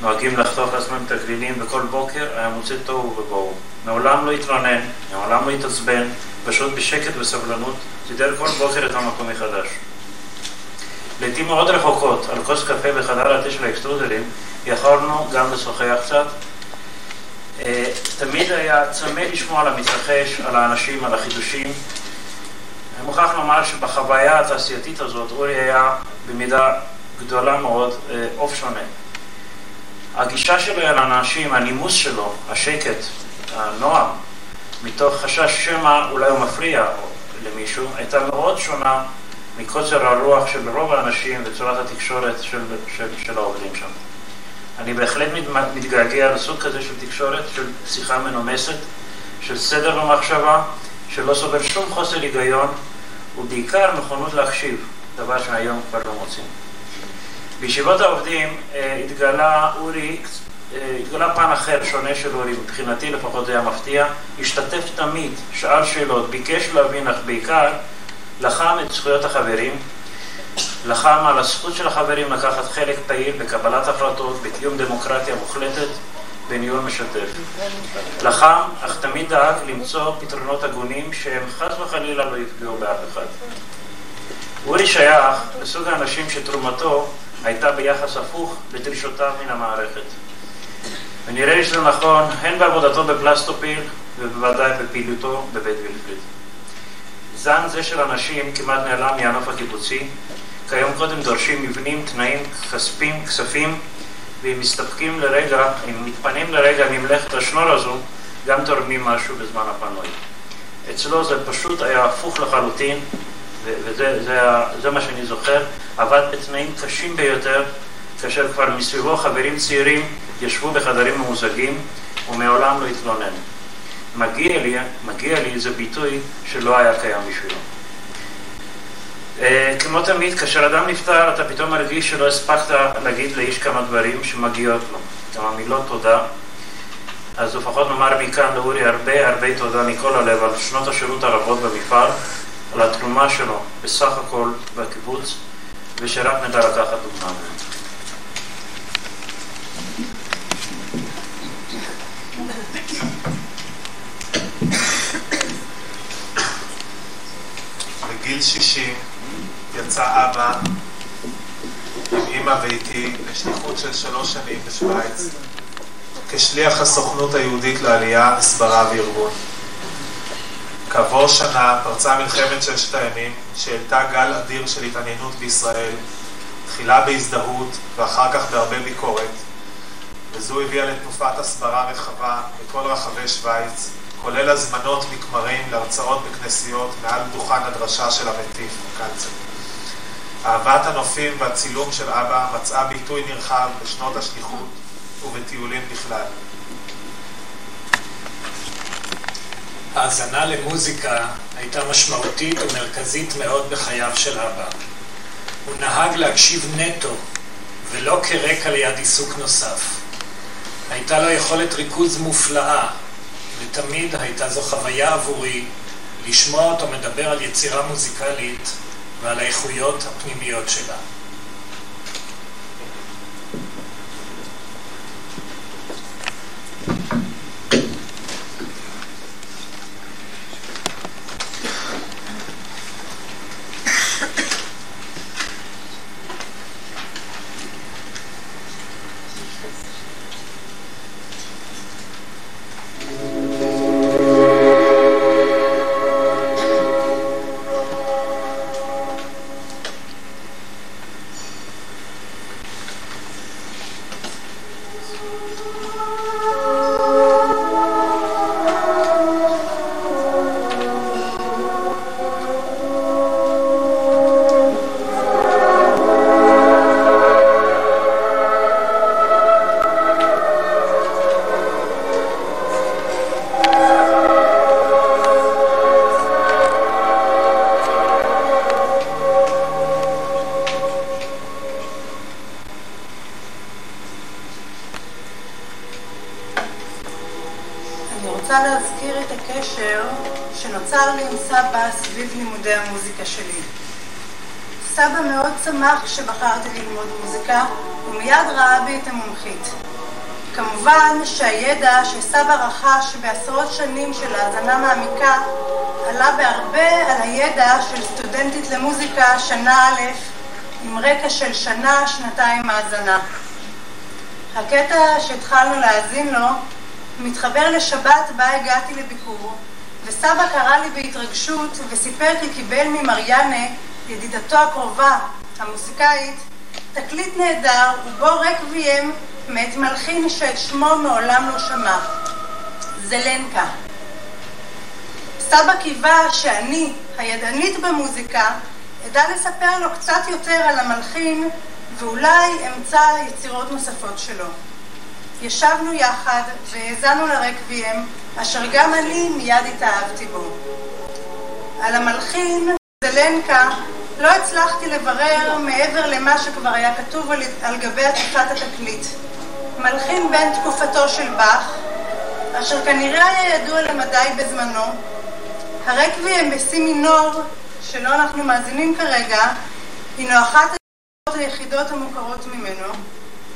Speaker 24: נוהגים לחתוך לעצמם את הגלילים וכל בוקר היה מוצא תוהו ובוהו. מעולם לא התלונן, מעולם לא התעצבן, פשוט בשקט וסבלנות, סידר כל בוקר את המקום מחדש. לעתים מאוד רחוקות, על כוס קפה בחדר התה של האקסטרודרים, יכולנו גם לשוחח קצת. תמיד היה צמא לשמוע על המתרחש, על האנשים, על החידושים. אני מוכרח לומר שבחוויה התעשייתית הזאת אורי היה במידה גדולה מאוד עוף שונה. הגישה שלו אל האנשים, הנימוס שלו, השקט, הנועם, מתוך חשש שמא אולי הוא מפריע למישהו, הייתה מאוד שונה מקוצר הרוח של רוב האנשים וצורת התקשורת של, של, של העובדים שם. אני בהחלט מתגעגע לסוג כזה של תקשורת, של שיחה מנומסת, של סדר במחשבה, שלא סובל שום חוסר היגיון, ובעיקר נכונות להקשיב, דבר שהיום כבר לא מוצאים. בישיבות העובדים אה, התגלה אורי, אה, התגלה פן אחר, שונה של אורי, מבחינתי לפחות זה היה מפתיע, השתתף תמיד, שאל שאלות, ביקש להבין, אך בעיקר לחם את זכויות החברים, לחם על הזכות של החברים לקחת חלק פעיל בקבלת החלטות, בקיום דמוקרטיה מוחלטת, בניהול משתף. לחם, אך תמיד דאג למצוא פתרונות הגונים שהם חס וחלילה לא יפגעו באף אחד. אורי שייך לסוג האנשים שתרומתו הייתה ביחס הפוך לדרישותיו מן המערכת. ונראה לי שזה נכון הן בעבודתו בפלסטופיל ובוודאי בפעילותו בבית וילפריד. זן זה של אנשים כמעט נעלם מהנוף הקיבוצי, כיום קודם דורשים מבנים, תנאים, כספים, כספים, ואם מסתפקים לרגע, אם מתפנים לרגע ממלאכת השנור הזו, גם תורמים משהו בזמן הפנוי. אצלו זה פשוט היה הפוך לחלוטין, וזה זה, זה מה שאני זוכר, עבד בתנאים קשים ביותר, כאשר כבר מסביבו חברים צעירים ישבו בחדרים ממוזגים ומעולם לא התלונן. מגיע לי, מגיע לי זה ביטוי שלא היה קיים בשבילו. אה, כמו תמיד, כאשר אדם נפטר, אתה פתאום מרגיש שלא הספקת להגיד לאיש כמה דברים שמגיעות לו, כמה מילות תודה. אז לפחות נאמר מכאן לאורי הרבה הרבה תודה מכל הלב על שנות השירות הרבות במפעל, על התרומה שלו בסך הכל בקיבוץ, ושרק נדע לקחת דוגמה ממנו.
Speaker 21: בגיל 60 יצא אבא עם אימא ואיתי לשליחות של שלוש שנים בשוויץ כשליח הסוכנות היהודית לעלייה, הסברה וארגון. כעבור שנה פרצה מלחמת ששת הימים שהעלתה גל אדיר של התעניינות בישראל, תחילה בהזדהות ואחר כך בהרבה ביקורת, וזו הביאה לתנופת הסברה רחבה בכל רחבי שוויץ, כולל הזמנות מכמרים להרצאות בכנסיות מעל דוכן הדרשה של המטיף, קלצר. אהבת הנופים והצילום של אבא מצאה ביטוי נרחב בשנות השליחות ובטיולים בכלל.
Speaker 22: האזנה למוזיקה הייתה משמעותית ומרכזית מאוד בחייו של אבא. הוא נהג להקשיב נטו, ולא כרקע ליד עיסוק נוסף. הייתה לו יכולת ריכוז מופלאה, ותמיד הייתה זו חוויה עבורי לשמוע אותו מדבר על יצירה מוזיקלית ועל האיכויות הפנימיות שלה.
Speaker 11: שמח כשבחרתי ללמוד מוזיקה, ומיד ראה בי את המומחית. כמובן שהידע שסבא רכש בעשרות שנים של האזנה מעמיקה עלה בהרבה על הידע של סטודנטית למוזיקה שנה א' עם רקע של שנה, שנתיים האזנה. הקטע שהתחלנו להאזין לו מתחבר לשבת בה הגעתי לביקור, וסבא קרא לי בהתרגשות וסיפר כי קיבל ממריאנה, ידידתו הקרובה, המוסיקאית, תקליט נהדר ובו רקביים מאת מלחין שאת שמו מעולם לא שמע, זלנקה. סבא קיווה שאני, הידענית במוזיקה, אדע לספר לו קצת יותר על המלחין ואולי אמצא יצירות נוספות שלו. ישבנו יחד והאזנו לרקביים, אשר גם אני מיד התאהבתי בו. על המלחין, זלנקה, לא הצלחתי לברר מעבר למה שכבר היה כתוב על, על גבי עטיפת התקליט. מלחין בן תקופתו של באך, אשר כנראה היה ידוע למדי בזמנו, הרקביים בסי מינור, שלו אנחנו מאזינים כרגע, הינו אחת היחידות המוכרות ממנו.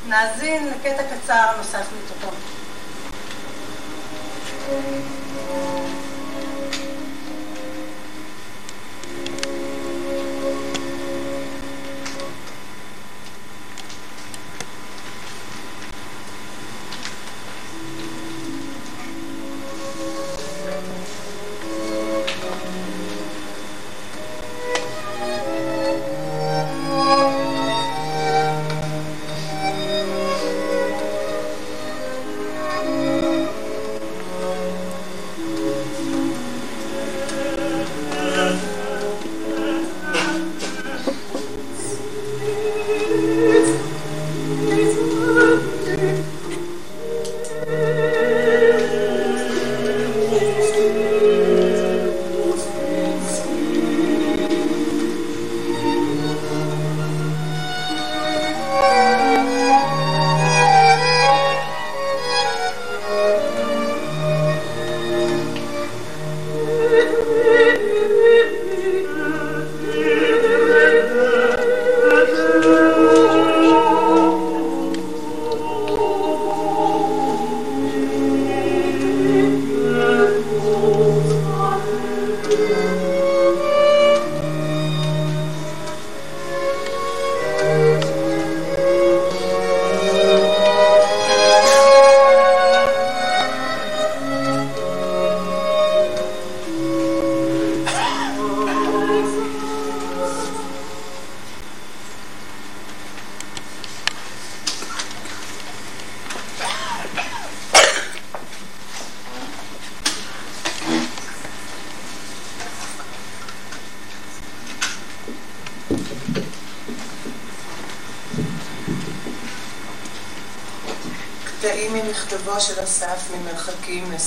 Speaker 11: נאזין לקטע קצר נוסף מתוכו.
Speaker 27: Thank you.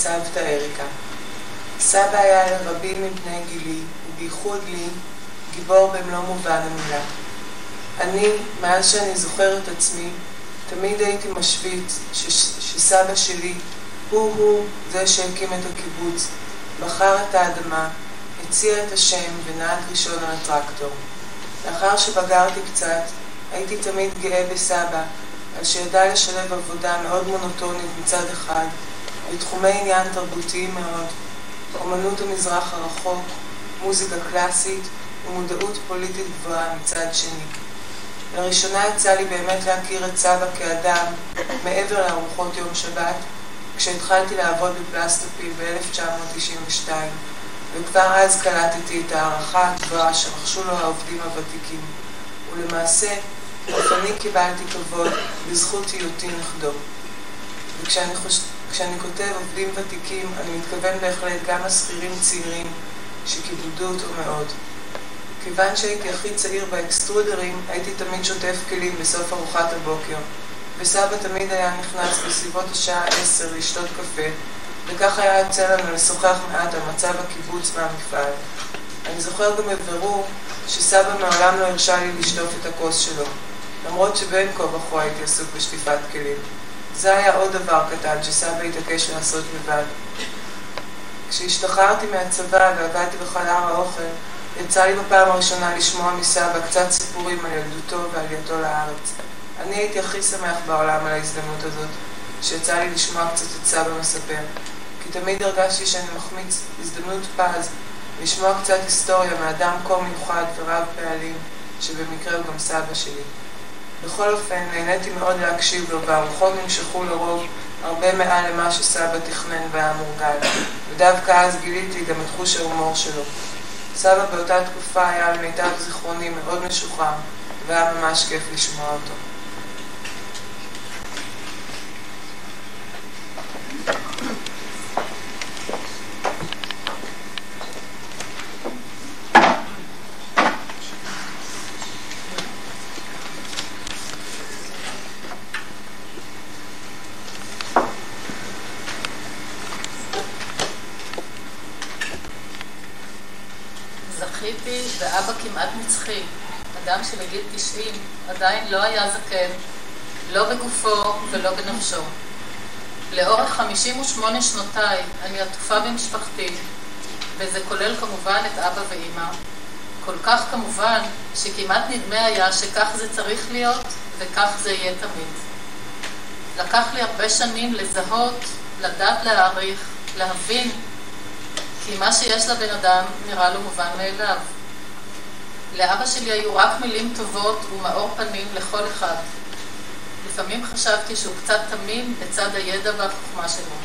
Speaker 27: לסבתא אריקה. סבא היה לרבים מבני גילי, ובייחוד לי, גיבור במלוא מובן המילה. אני, מאז שאני זוכר את עצמי, תמיד הייתי משוויץ שסבא שלי הוא-הוא זה שהקים את הקיבוץ, בחר את האדמה, הציע את השם ונהג ראשון על הטרקטור. לאחר שבגרתי קצת, הייתי תמיד גאה בסבא, על שידע לשלב עבודה מאוד מונוטונית מצד אחד, בתחומי עניין תרבותיים מאוד, אומנות המזרח הרחוק, מוזיקה קלאסית ומודעות פוליטית גבוהה מצד שני. לראשונה יצא לי באמת להכיר את סבא כאדם מעבר לארוחות יום שבת, כשהתחלתי לעבוד בפלסטופיל ב-1992, וכבר אז קלטתי את הערכה הגבוהה שרכשו לו העובדים הוותיקים, ולמעשה אף אני קיבלתי כבוד בזכות היותי נכדו. וכשאני חוש... כותב עובדים ותיקים, אני מתכוון בהחלט גם לשכירים צעירים שכיבדו אותו מאוד. כיוון שהייתי הכי צעיר באקסטרודרים, הייתי תמיד שוטף כלים בסוף ארוחת הבוקר, וסבא תמיד היה נכנס בסביבות השעה עשר לשתות קפה, וכך היה יוצא לנו לשוחח מעט על מצב הקיבוץ והמפעל. אני זוכר גם בבירור שסבא מעולם לא הרשה לי לשטוף את הכוס שלו, למרות שבין כה וכה הייתי עסוק בשטיפת כלים. זה היה עוד דבר קטן שסבא התעקש לעשות לבד. כשהשתחררתי מהצבא ועבדתי בחדר האוכל, יצא לי בפעם הראשונה לשמוע מסבא קצת סיפורים על ילדותו ועלייתו לארץ. אני הייתי הכי שמח בעולם על ההזדמנות הזאת, שיצא לי לשמוע קצת את סבא מספר, כי תמיד הרגשתי שאני מחמיץ הזדמנות פז לשמוע קצת היסטוריה מאדם כה מיוחד ורב פעלים, שבמקרה הוא גם סבא שלי. בכל אופן, נהניתי מאוד להקשיב לו, והרוחות נמשכו לרוב הרבה מעל למה שסבא תכנן והיה מורגל, ודווקא אז גיליתי גם את חוש ההומור שלו. סבא באותה תקופה היה למיטב זיכרוני מאוד משוחרר, והיה ממש כיף לשמוע אותו.
Speaker 28: זכיתי באבא כמעט נצחי, אדם שלגיל 90 עדיין לא היה זקן, לא בגופו ולא בנפשו. לאורך 58 שנותיי אני עטופה במשפחתי, וזה כולל כמובן את אבא ואימא. כל כך כמובן, שכמעט נדמה היה שכך זה צריך להיות, וכך זה יהיה תמיד. לקח לי הרבה שנים לזהות, לדעת להעריך, להבין, כי מה שיש לבן אדם נראה לו מובן מאליו. לאבא שלי היו רק מילים טובות ומאור פנים לכל אחד. לפעמים חשבתי שהוא קצת תמים בצד הידע והחוכמה שלו.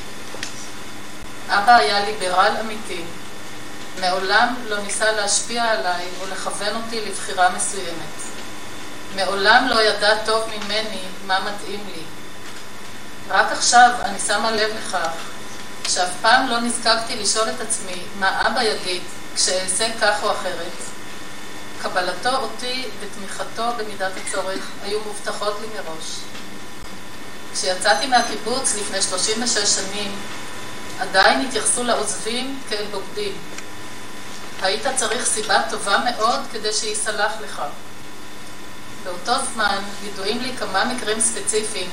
Speaker 28: אבא היה ליברל אמיתי. מעולם לא ניסה להשפיע עליי או לכוון אותי לבחירה מסוימת. מעולם לא ידע טוב ממני מה מתאים לי. רק עכשיו אני שמה לב לכך שאף פעם לא נזקקתי לשאול את עצמי מה אבא יגיד כשאעשה כך או אחרת. קבלתו אותי ותמיכתו במידת הצורך היו מובטחות לי מראש. כשיצאתי מהקיבוץ לפני 36 שנים, עדיין התייחסו לעוזבים כאל בוגדים. היית צריך סיבה טובה מאוד כדי שיסלח לך. באותו זמן ידועים לי כמה מקרים ספציפיים.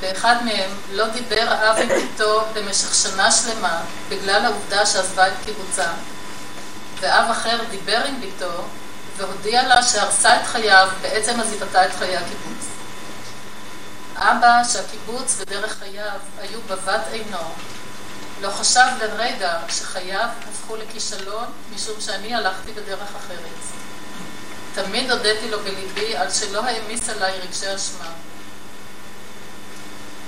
Speaker 28: באחד מהם לא דיבר אב עם ביתו במשך שנה שלמה בגלל העובדה שעזבה את קיבוצה, ואב אחר דיבר עם ביתו והודיע לה שהרסה את חייו בעצם עזיבתה את חיי הקיבוץ. אבא, שהקיבוץ ודרך חייו היו בבת עינו, לא חשב לרגע שחייו הפכו לכישלון משום שאני הלכתי בדרך אחרת. תמיד הודיתי לו בליבי על שלא העמיס עליי רגשי אשמה.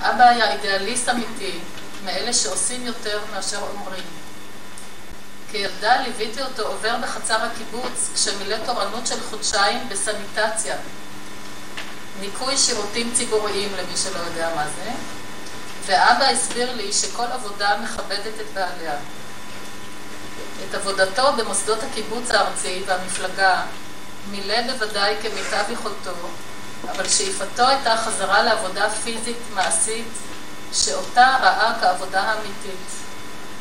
Speaker 28: אבא היה אידיאליסט אמיתי, מאלה שעושים יותר מאשר אומרים. כילדה ליוויתי אותו עובר בחצר הקיבוץ כשמילא תורנות של חודשיים בסניטציה. ניקוי שירותים ציבוריים למי שלא יודע מה זה, ואבא הסביר לי שכל עבודה מכבדת את בעליה. את עבודתו במוסדות הקיבוץ הארצי והמפלגה מילא בוודאי כמיטב יכולתו, אבל שאיפתו הייתה חזרה לעבודה פיזית מעשית שאותה ראה כעבודה האמיתית,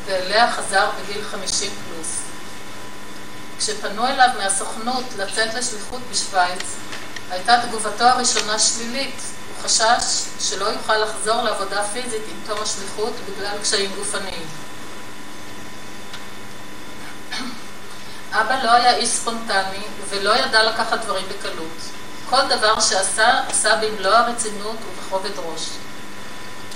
Speaker 28: ואליה חזר בגיל 50 פלוס. כשפנו אליו מהסוכנות לצאת לשליחות בשוויץ, הייתה תגובתו הראשונה שלילית. הוא חשש שלא יוכל לחזור לעבודה פיזית עם תום השליחות בגלל קשיים גופניים. אבא לא היה איש ספונטני ולא ידע לקחת דברים בקלות. כל דבר שעשה, עשה במלוא הרצינות ובכובד ראש.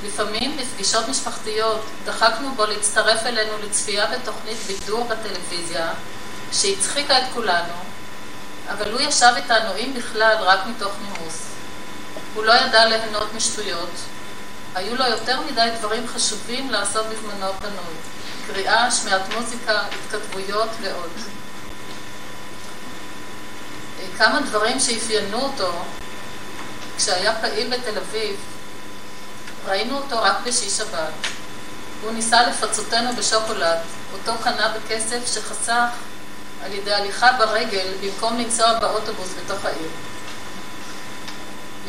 Speaker 28: לפעמים בפגישות משפחתיות דחקנו בו להצטרף אלינו לצפייה בתוכנית בידור בטלוויזיה שהצחיקה את כולנו, אבל הוא ישב איתנו, אם בכלל, רק מתוך נימוס. הוא לא ידע ליהנות משטויות. היו לו יותר מדי דברים חשובים לעשות בזמנו הפנוי. קריאה, שמיעת מוזיקה, התכתבויות ועוד. כמה דברים שאפיינו אותו כשהיה פעיל בתל אביב, ראינו אותו רק בשישי שבת. הוא ניסה לפצותנו בשוקולד, אותו קנה בכסף שחסך על ידי הליכה ברגל במקום לנסוע באוטובוס בתוך העיר.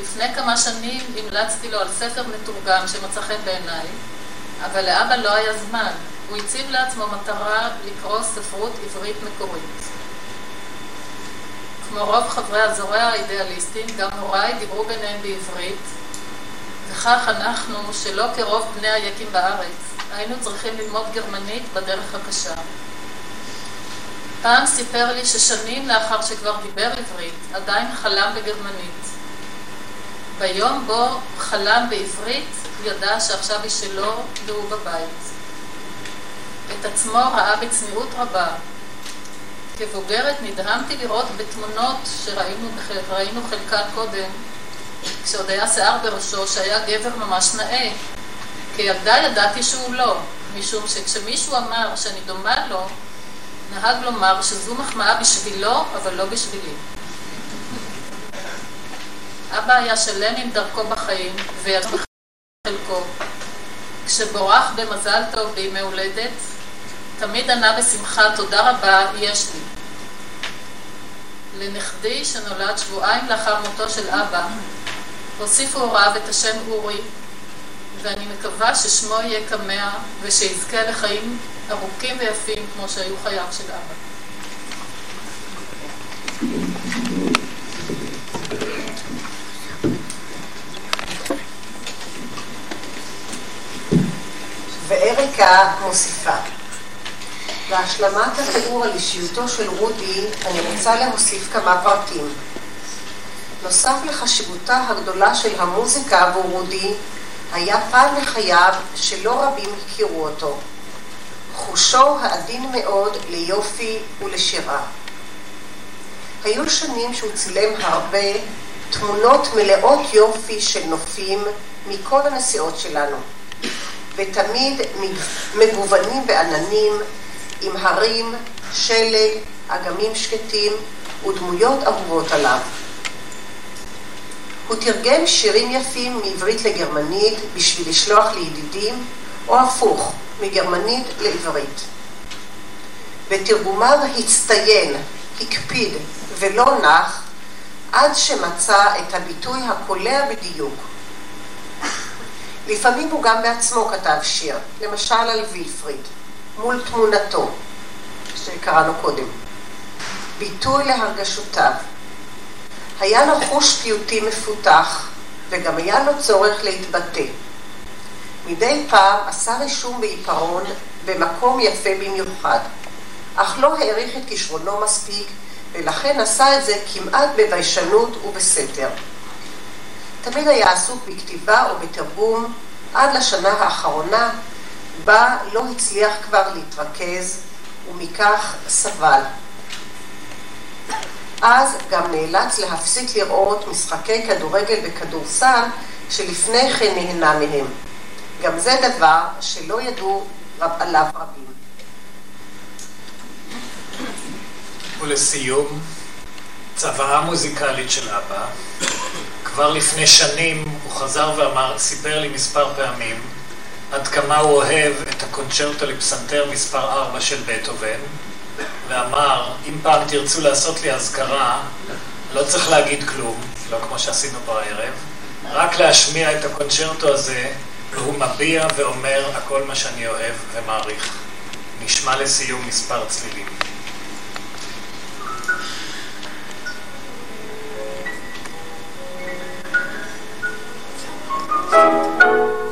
Speaker 28: לפני כמה שנים המלצתי לו על ספר מתורגם שמצא חן בעיניי, אבל לאבא לא היה זמן. הוא הציב לעצמו מטרה לקרוא ספרות עברית מקורית. כמו רוב חברי הזורע האידיאליסטים, גם הוריי דיברו ביניהם בעברית, וכך אנחנו, שלא כרוב בני היקים בארץ, היינו צריכים ללמוד גרמנית בדרך הקשה. פעם סיפר לי ששנים לאחר שכבר דיבר עברית, עדיין חלם בגרמנית. ביום בו חלם בעברית, ידע שעכשיו היא שלו והוא בבית. את עצמו ראה בצניעות רבה. כבוגרת נדהמתי לראות בתמונות שראינו חלקן קודם, כשעוד היה שיער בראשו, שהיה גבר ממש נאה. כילדה ידעתי שהוא לא, משום שכשמישהו אמר שאני דומה לו, נהג לומר שזו מחמאה בשבילו, אבל לא בשבילי. אבא היה שלם עם דרכו בחיים, וידע חלקו. כשבורח במזל טוב בימי הולדת, תמיד ענה בשמחה, תודה רבה, יש לי. לנכדי, שנולד שבועיים לאחר מותו של אבא, הוסיפו הוריו את השם אורי, ואני מקווה ששמו יהיה קמע ושיזכה לחיים ארוכים ויפים כמו שהיו חייו של אבא.
Speaker 23: ואריקה מוסיפה להשלמת התיאור על אישיותו של רודי, אני רוצה להוסיף כמה פרטים. נוסף לחשיבותה הגדולה של המוזיקה עבור רודי, היה פן לחייו שלא רבים הכירו אותו. חושו העדין מאוד ליופי ולשירה. היו שנים שהוא צילם הרבה תמונות מלאות יופי של נופים מכל הנסיעות שלנו, ותמיד מגוונים בעננים, עם הרים, שלג, אגמים שקטים ודמויות אהובות עליו. הוא תרגם שירים יפים מעברית לגרמנית בשביל לשלוח לידידים, או הפוך, מגרמנית לעברית. בתרגומיו הצטיין, הקפיד ולא נח עד שמצא את הביטוי הקולע בדיוק. לפעמים הוא גם בעצמו כתב שיר, למשל על וילפריד, מול תמונתו, שקראנו קודם. ביטוי להרגשותיו. היה לו חוש פיוטי מפותח, וגם היה לו צורך להתבטא. מדי פעם עשה רישום בעיפרון במקום יפה במיוחד, אך לא העריך את כישרונו מספיק, ולכן עשה את זה כמעט בביישנות ובסתר. תמיד היה עסוק בכתיבה או בתרגום עד לשנה האחרונה, בה לא הצליח כבר להתרכז, ומכך סבל. אז גם נאלץ להפסיק לראות משחקי כדורגל וכדורסל שלפני כן נהנה מהם. גם זה דבר שלא ידעו רב, עליו רבים.
Speaker 22: ולסיום, צוואה המוזיקלית של אבא. כבר לפני שנים הוא חזר ואמר, סיפר לי מספר פעמים, עד כמה הוא אוהב את הקונצ'רטו לפסנתר מספר 4 של בטהובן, ואמר, אם פעם תרצו לעשות לי אזכרה, לא צריך להגיד כלום, לא כמו שעשינו בערב, רק להשמיע את הקונצ'רטו הזה, והוא מביע ואומר הכל מה שאני אוהב ומעריך. נשמע לסיום מספר צלילים. תם הערב,